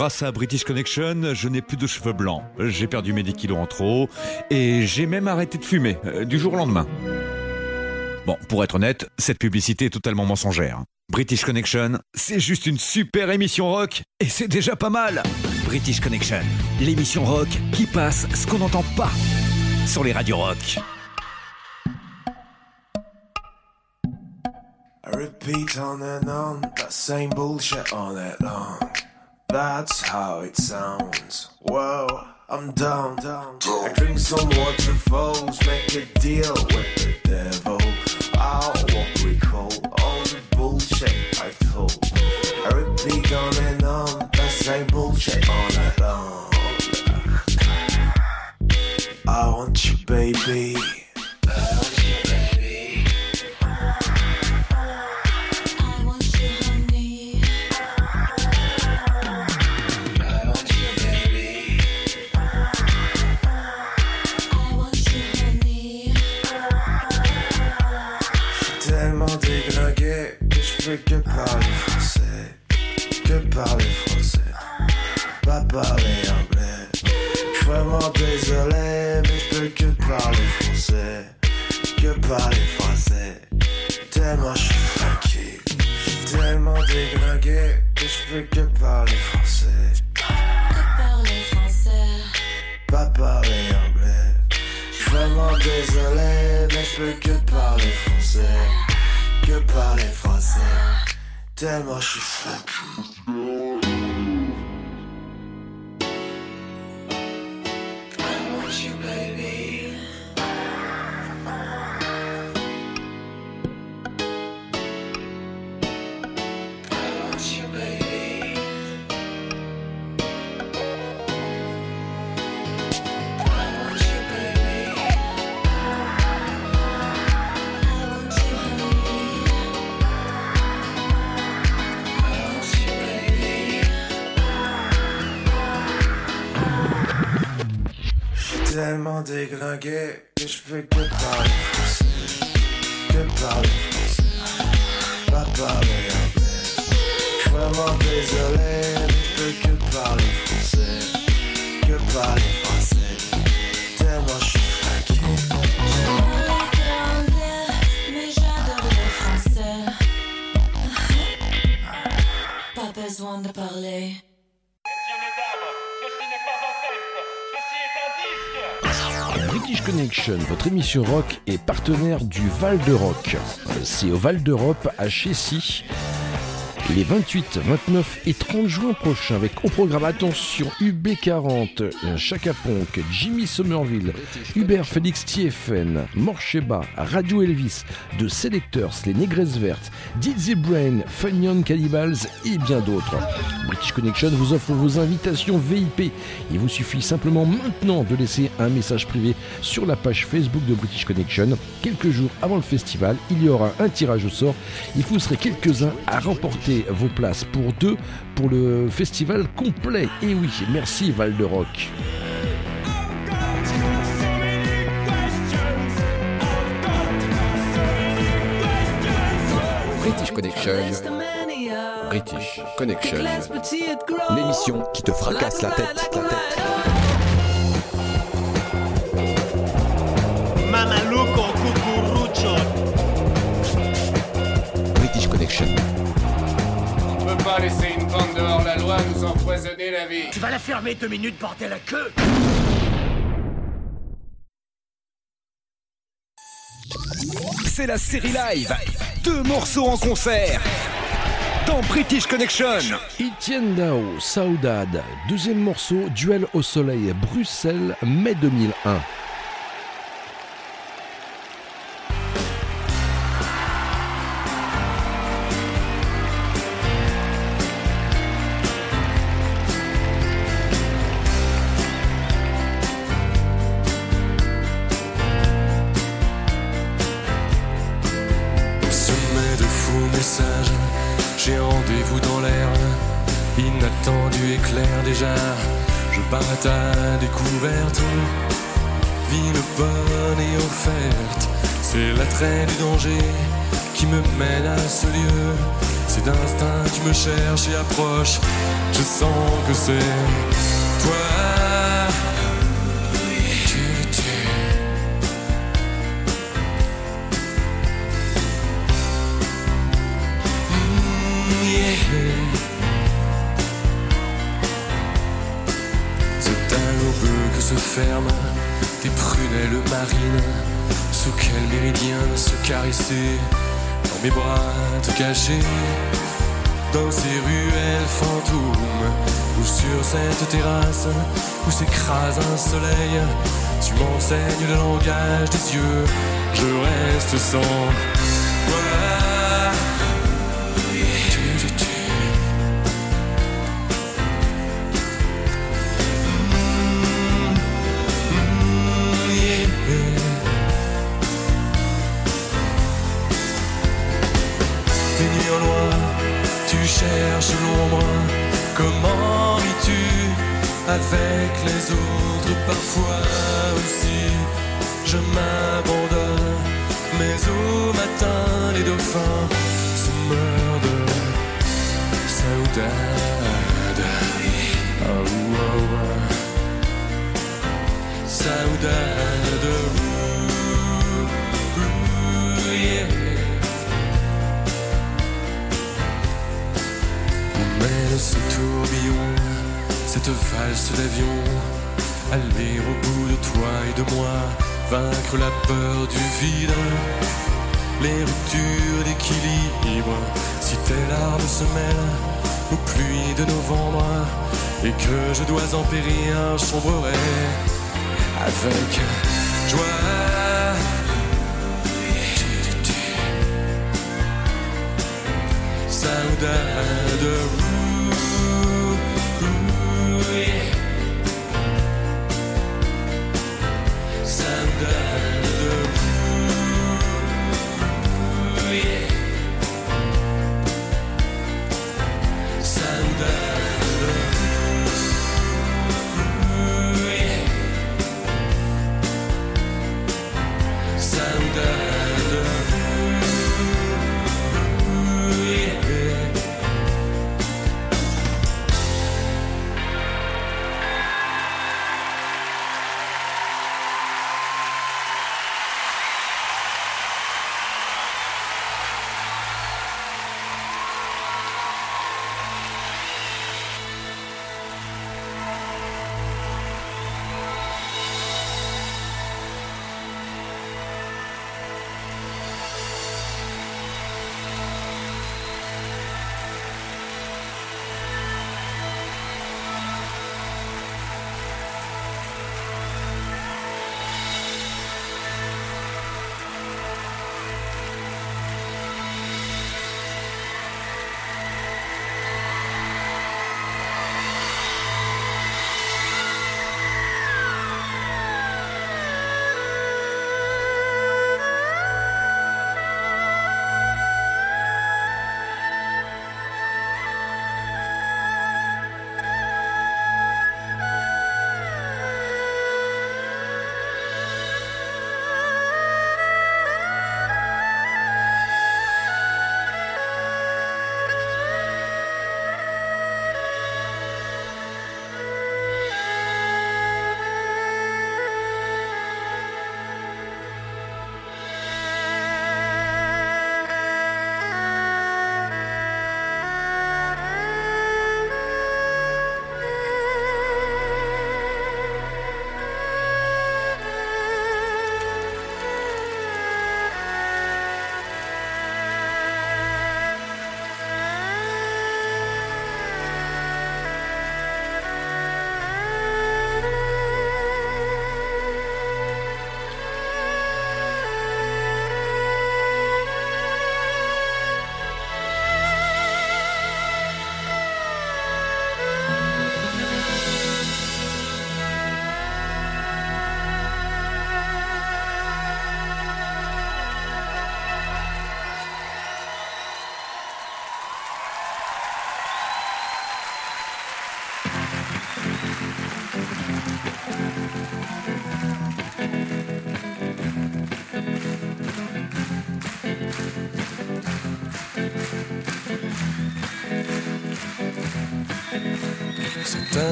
Grâce à British Connection, je n'ai plus de cheveux blancs. J'ai perdu mes 10 kilos en trop et j'ai même arrêté de fumer euh, du jour au lendemain. Bon, pour être honnête, cette publicité est totalement mensongère. British Connection, c'est juste une super émission rock et c'est déjà pas mal. British Connection, l'émission rock qui passe ce qu'on n'entend pas sur les radios rock. That's how it sounds. Whoa, I'm down. I drink some water waterfalls, make a deal with the devil. I won't recall all the bullshit I told. I repeat on and on that same bullshit want you, baby. I want you, baby. Je fais que parler français. Que parler français. Pas parler anglais. J'suis vraiment désolé, mais je peux que parler français. Que parler français. Tellement je suis. Tellement déglingué que je fais que parler français. Que parler français. Pas parler anglais. Je suis vraiment désolé, mais je peux que parler français. Que parler français. Tellement je suis fatigué. Tellement déglingué que je fais que parler français. Que parler français. Pas parler anglais. Je suis vraiment désolé, mais je peux que parler français. Que parler français. Tellement je suis fatigué. Mais j'adore le français. Pas besoin de parler. Connection, votre émission rock est partenaire du Val de Rock. C'est au Val d'Europe à Chessy. Les 28, 29 et 30 juin prochains avec au programme attention UB40, Chaka Ponk, Jimmy Somerville, Hubert Félix TFN, Morcheba, Radio Elvis, The Selectors, Les Négresses Vertes, Dizzy Brain, Funyon Cannibals et bien d'autres. British Connection vous offre vos invitations VIP. Il vous suffit simplement maintenant de laisser un message privé sur la page Facebook de British Connection. Quelques jours avant le festival, il y aura un tirage au sort. Il vous serez quelques-uns à remporter vos places pour deux pour le festival complet. Et oui, merci Val de Rock. British Connection. British Connection. L'émission qui te fracasse la tête. La tête. British Connection. Pas laisser une bande dehors la loi nous empoisonner la vie. Tu vas la fermer deux minutes, bordel à queue C'est la série live. Deux morceaux en concert. Dans British Connection. Etienne Dao, Saudade, deuxième morceau, Duel au soleil, Bruxelles, mai 2001. D'instinct, tu me cherches et approches. Je sens que c'est toi. Tu, tu. C'est un l'aube que se ferment tes prunelles marines. Sous quel méridien se caresser mes bras te cacher Dans ces ruelles fantômes Ou sur cette terrasse Où s'écrase un soleil Tu m'enseignes le langage des yeux. Je reste sans et que je dois en périr, sombrerai avec joie.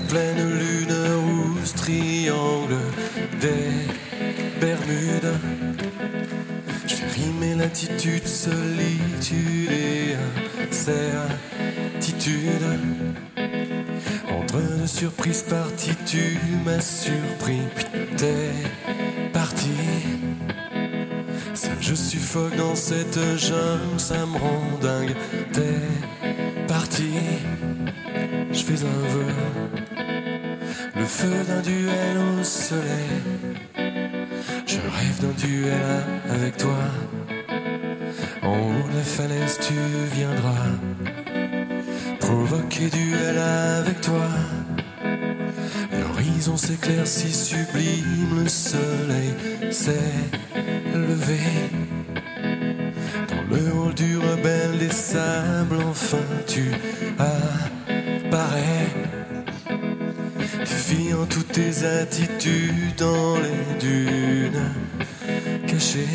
Pleine lune rouge, triangle des Bermudes. Je fais rimer l'attitude, solitude et incertitude. Entre deux surprises parties, tu m'as surpris, puis t'es parti. Seul je suffoque dans cette jungle, ça me rend dingue. T'es parti, je fais un vœu. Feu d'un duel au soleil. Je rêve d'un duel avec toi. En haut de la falaise, tu viendras provoquer duel avec toi. L'horizon s'éclaircit sublime, le soleil s'est Défiant toutes tes attitudes dans les dunes cachées.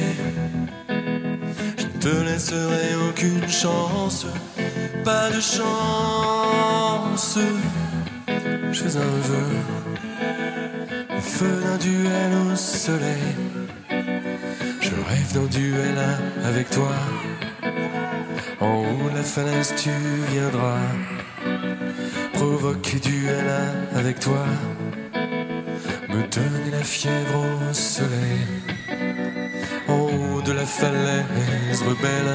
Je ne te laisserai aucune chance, pas de chance. Je fais un vœu, le feu d'un duel au soleil. Je rêve d'un duel avec toi. En haut de la falaise, tu viendras provoquer duel avec toi, me donner la fièvre au soleil, en haut de la falaise rebelle.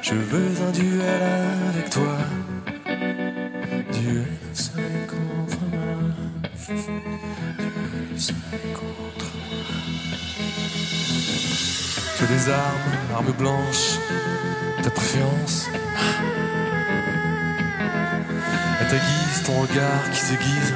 Je veux un duel avec toi, duel au soleil contre moi, duel soleil contre moi. J'ai des armes, armes blanches, ta préférence. À ta guise, ton regard qui s'aiguise.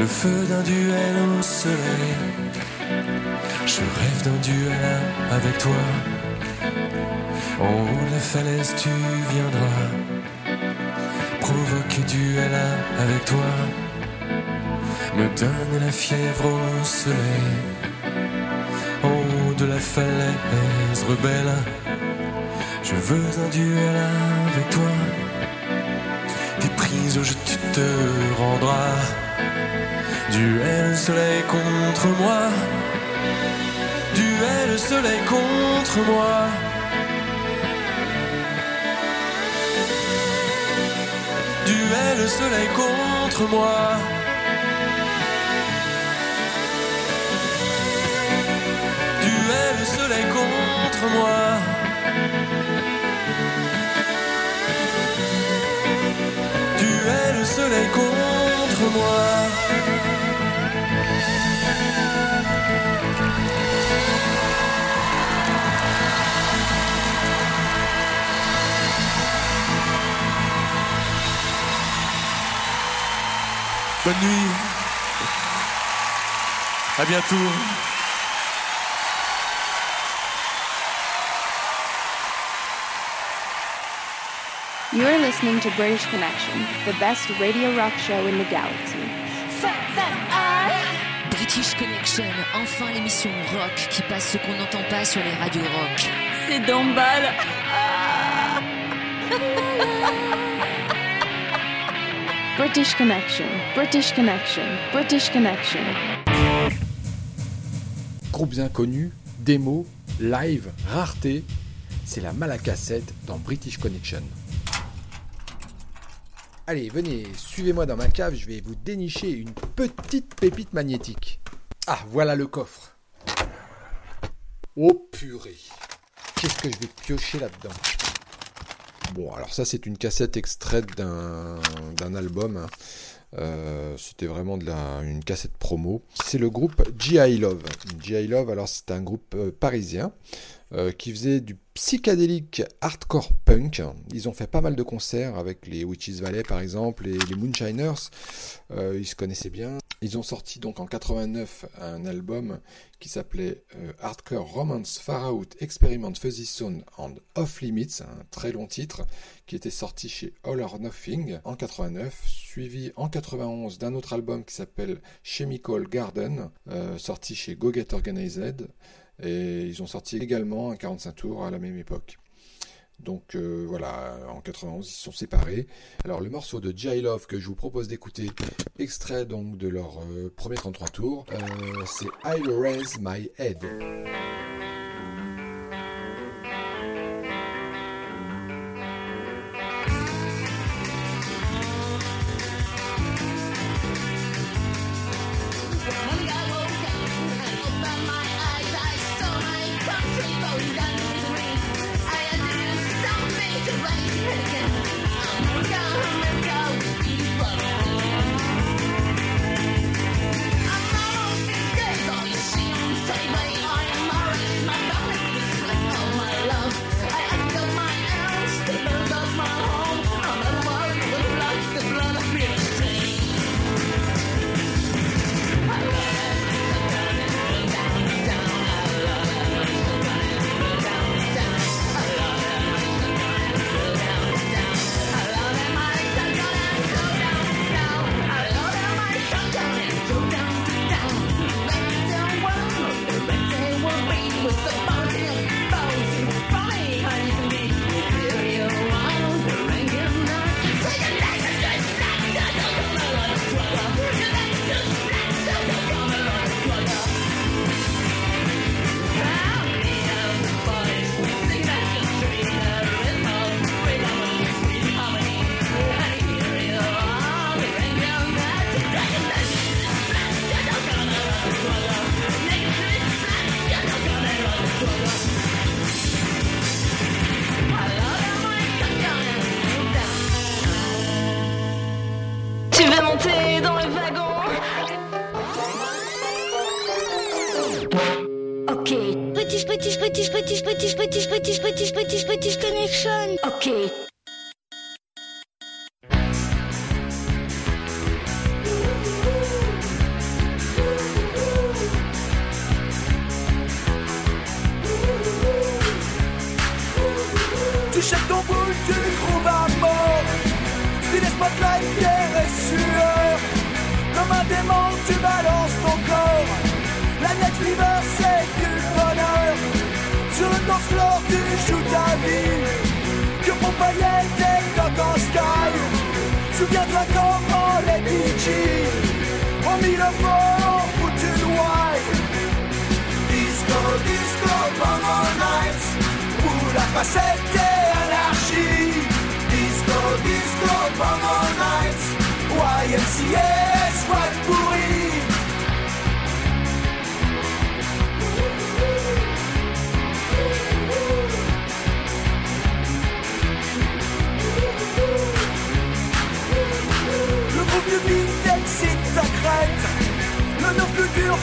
Le feu d'un duel au soleil. Je rêve d'un duel avec toi. En haut de la falaise, tu viendras provoquer duel avec toi. Me donner la fièvre au soleil. En haut de la falaise rebelle, je veux un duel avec toi. Des prises où je tu te rendras. Duel soleil contre moi. Duel soleil contre moi. Duel soleil contre moi. Duel soleil contre moi. Duel soleil contre moi. Bonne nuit. À bientôt. You are listening to British Connection, the best radio rock show in the galaxy. British Connection, enfin l'émission rock qui passe ce qu'on n'entend pas sur les radios rock. C'est Dombal. British Connection, British Connection, British Connection. Groupes inconnus, démos, live, rareté, c'est la mal à cassette dans British Connection. Allez, venez, suivez-moi dans ma cave, je vais vous dénicher une petite pépite magnétique. Ah, voilà le coffre. Oh purée. Qu'est-ce que je vais piocher là-dedans? Bon, alors ça c'est une cassette extraite d'un album. hein. Euh, C'était vraiment une cassette promo. C'est le groupe G.I. Love. G.I. Love, alors c'est un groupe euh, parisien euh, qui faisait du psychédélique hardcore punk. Ils ont fait pas mal de concerts avec les Witches Valley par exemple et les Moonshiners. Euh, ils se connaissaient bien. Ils ont sorti donc en 89 un album qui s'appelait euh, Hardcore Romance Far Out Experiment Fuzzy Zone and Off Limits, un très long titre qui était sorti chez All or Nothing en 89, suivi en 91 d'un autre album qui s'appelle Chemical Garden, sorti chez Go Get Organized. Et ils ont sorti également un 45 tours à la même époque. Donc euh, voilà, en 91, ils se sont séparés. Alors le morceau de J Love que je vous propose d'écouter, extrait donc de leur euh, premier 33 tours, euh, c'est I'll Raise My Head.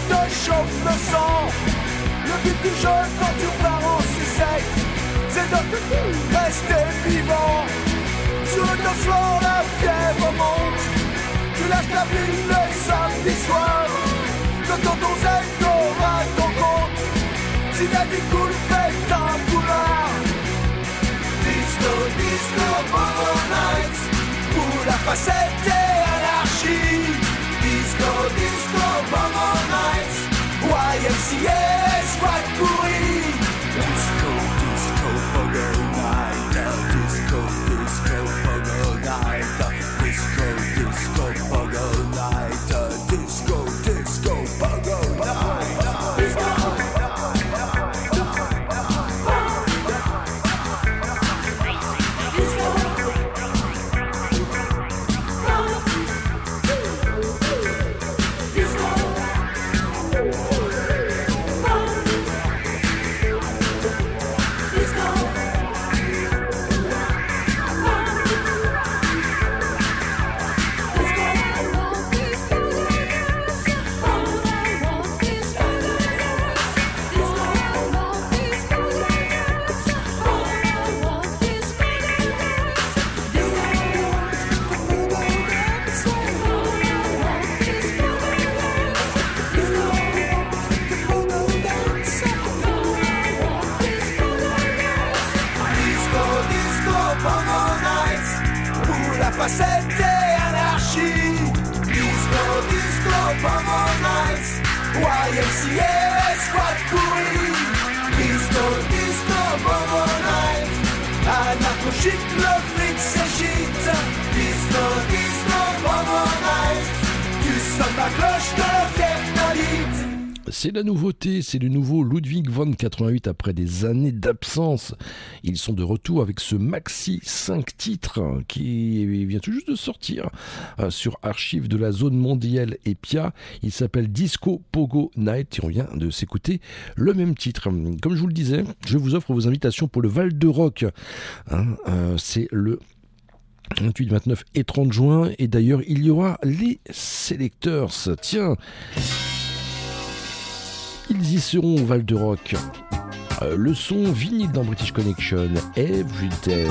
Te chauffe le sang. Le but du jeu quand tu pars en sucette, c'est de rester vivant. Sur le dance floor, la fièvre monte. Tu lâches la ville le samedi soir. De ton ton t'auras ton compte. Si la vie coule, fais un boulard. Disco, disco, bongo nights. Où la facette est anarchie. disco, disco, Bum all night YMCA, squat pourri C'est la nouveauté, c'est le nouveau Ludwig von 88 après des années d'absence. Ils sont de retour avec ce maxi 5 titres qui vient tout juste de sortir euh, sur Archive de la zone mondiale Epia. Il s'appelle Disco Pogo Night et on vient de s'écouter le même titre. Comme je vous le disais, je vous offre vos invitations pour le Val de Rock. Hein, euh, c'est le 28, 29 et 30 juin. Et d'ailleurs, il y aura les Selectors. Tiens, ils y seront au Val de Rock. Euh, le son vinyle dans British Connection, Every Day.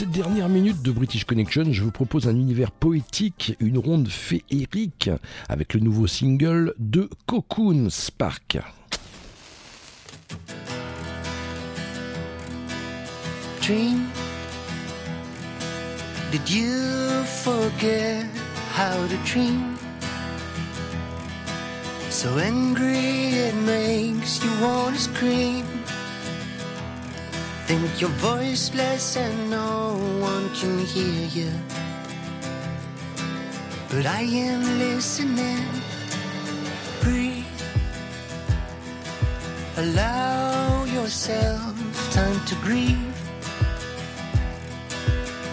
Dans ces dernières minutes de British Connection, je vous propose un univers poétique, une ronde féerique, avec le nouveau single de Cocoon Spark. Did you forget how to dream? So angry it makes you wanna scream. Think you're voiceless and no one can hear you. But I am listening. Breathe. Allow yourself time to grieve.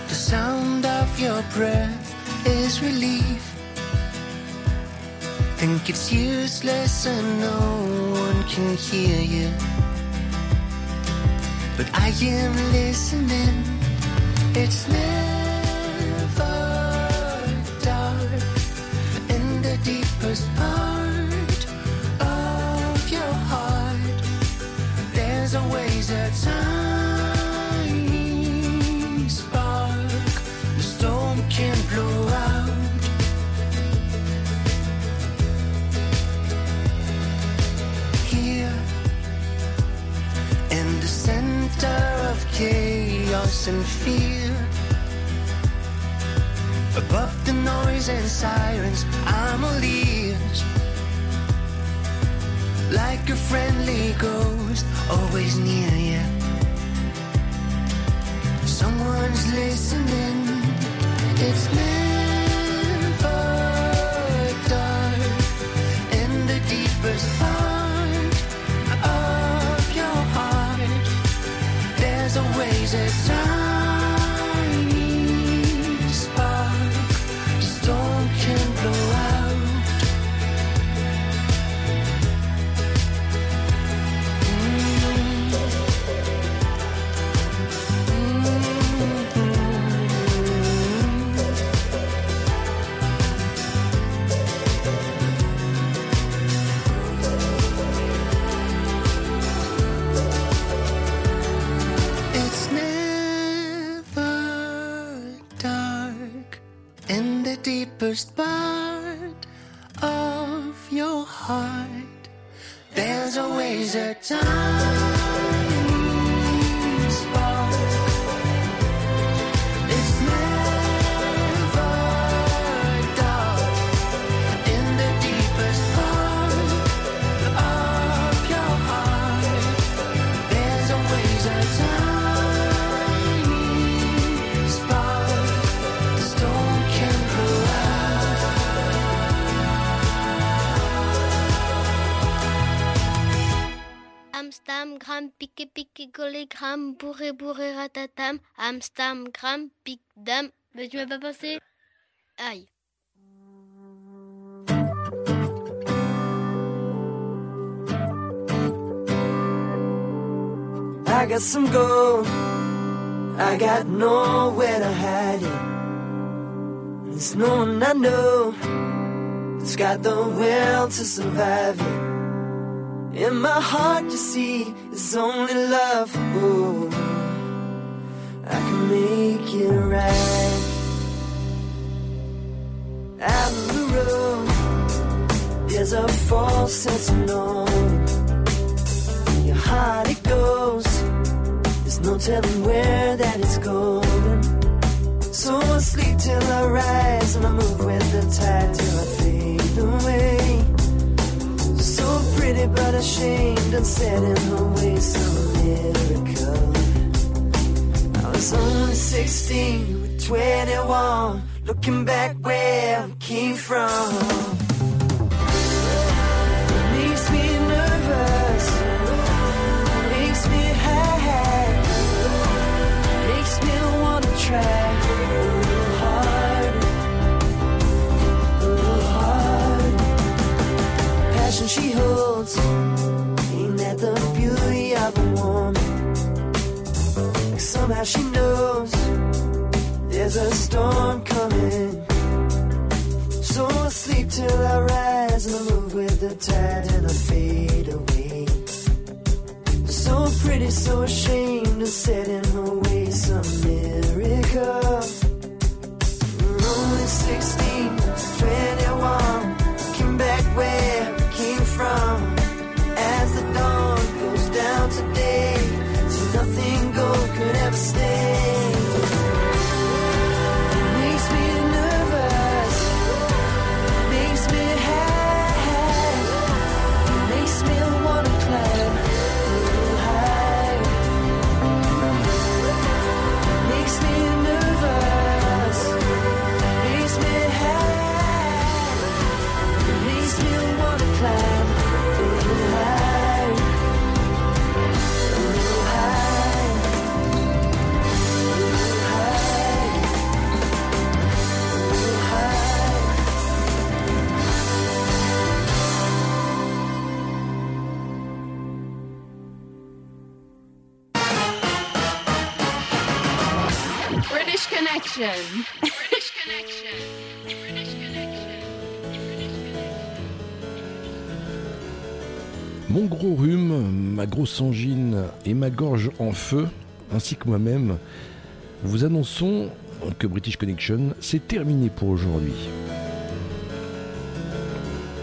The sound of your breath is relief. Think it's useless and no one can hear you. But I am listening. It's never dark in the deepest part and fear. Above the noise and sirens, I'm a ears. Like a friendly ghost, always near you. Someone's listening. It's never gram, bourré, bourré, ratatam. Amsterdam, pique, dame. Mais tu m'as pas passé Aïe. I got some gold. I got nowhere to hide it. There's no one I know that's got the will to survive it. In my heart, you see, it's only love. Oh, I can make it right. Out on the road, there's a false sense of knowing. In your heart, it goes. There's no telling where that it's going. So I sleep till I rise and I move with the tide till I fade away. So pretty but ashamed and set in her ways some miracle. I was only 16 with 21, looking back where I came from. Makes me nervous, makes me high, makes me wanna try she holds. Ain't that the beauty of a woman? Somehow she knows there's a storm coming. So I sleep till I rise and I move with the tide and I fade away. So pretty, so ashamed to set in her way some miracle. Only 16, 21, came back where from. Connection. British Connection. Mon gros rhume, ma grosse angine et ma gorge en feu, ainsi que moi-même, vous annonçons que British Connection, c'est terminé pour aujourd'hui.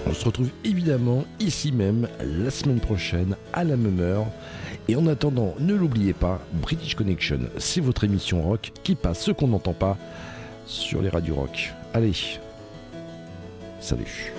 On se retrouve évidemment ici même la semaine prochaine à la même heure. Et en attendant, ne l'oubliez pas, British Connection, c'est votre émission rock qui passe ce qu'on n'entend pas sur les radios rock. Allez, salut.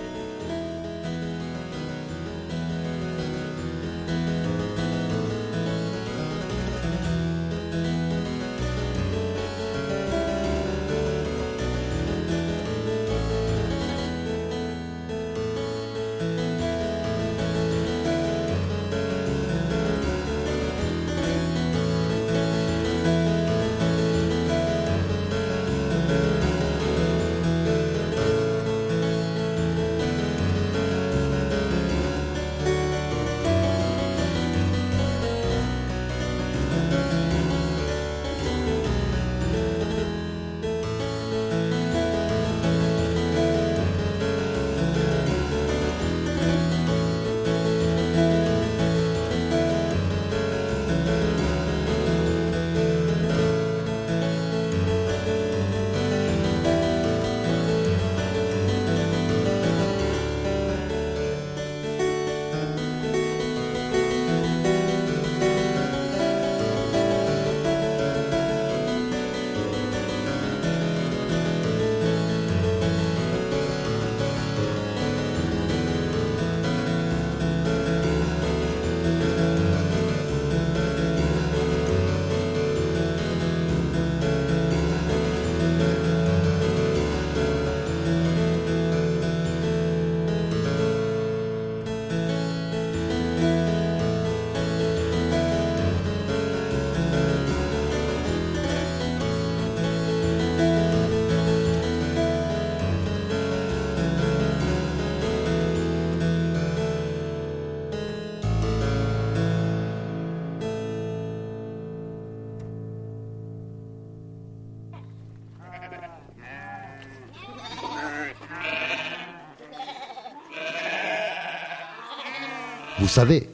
Savez,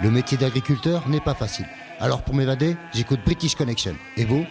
le métier d'agriculteur n'est pas facile. Alors pour m'évader, j'écoute British Connection. Et vous?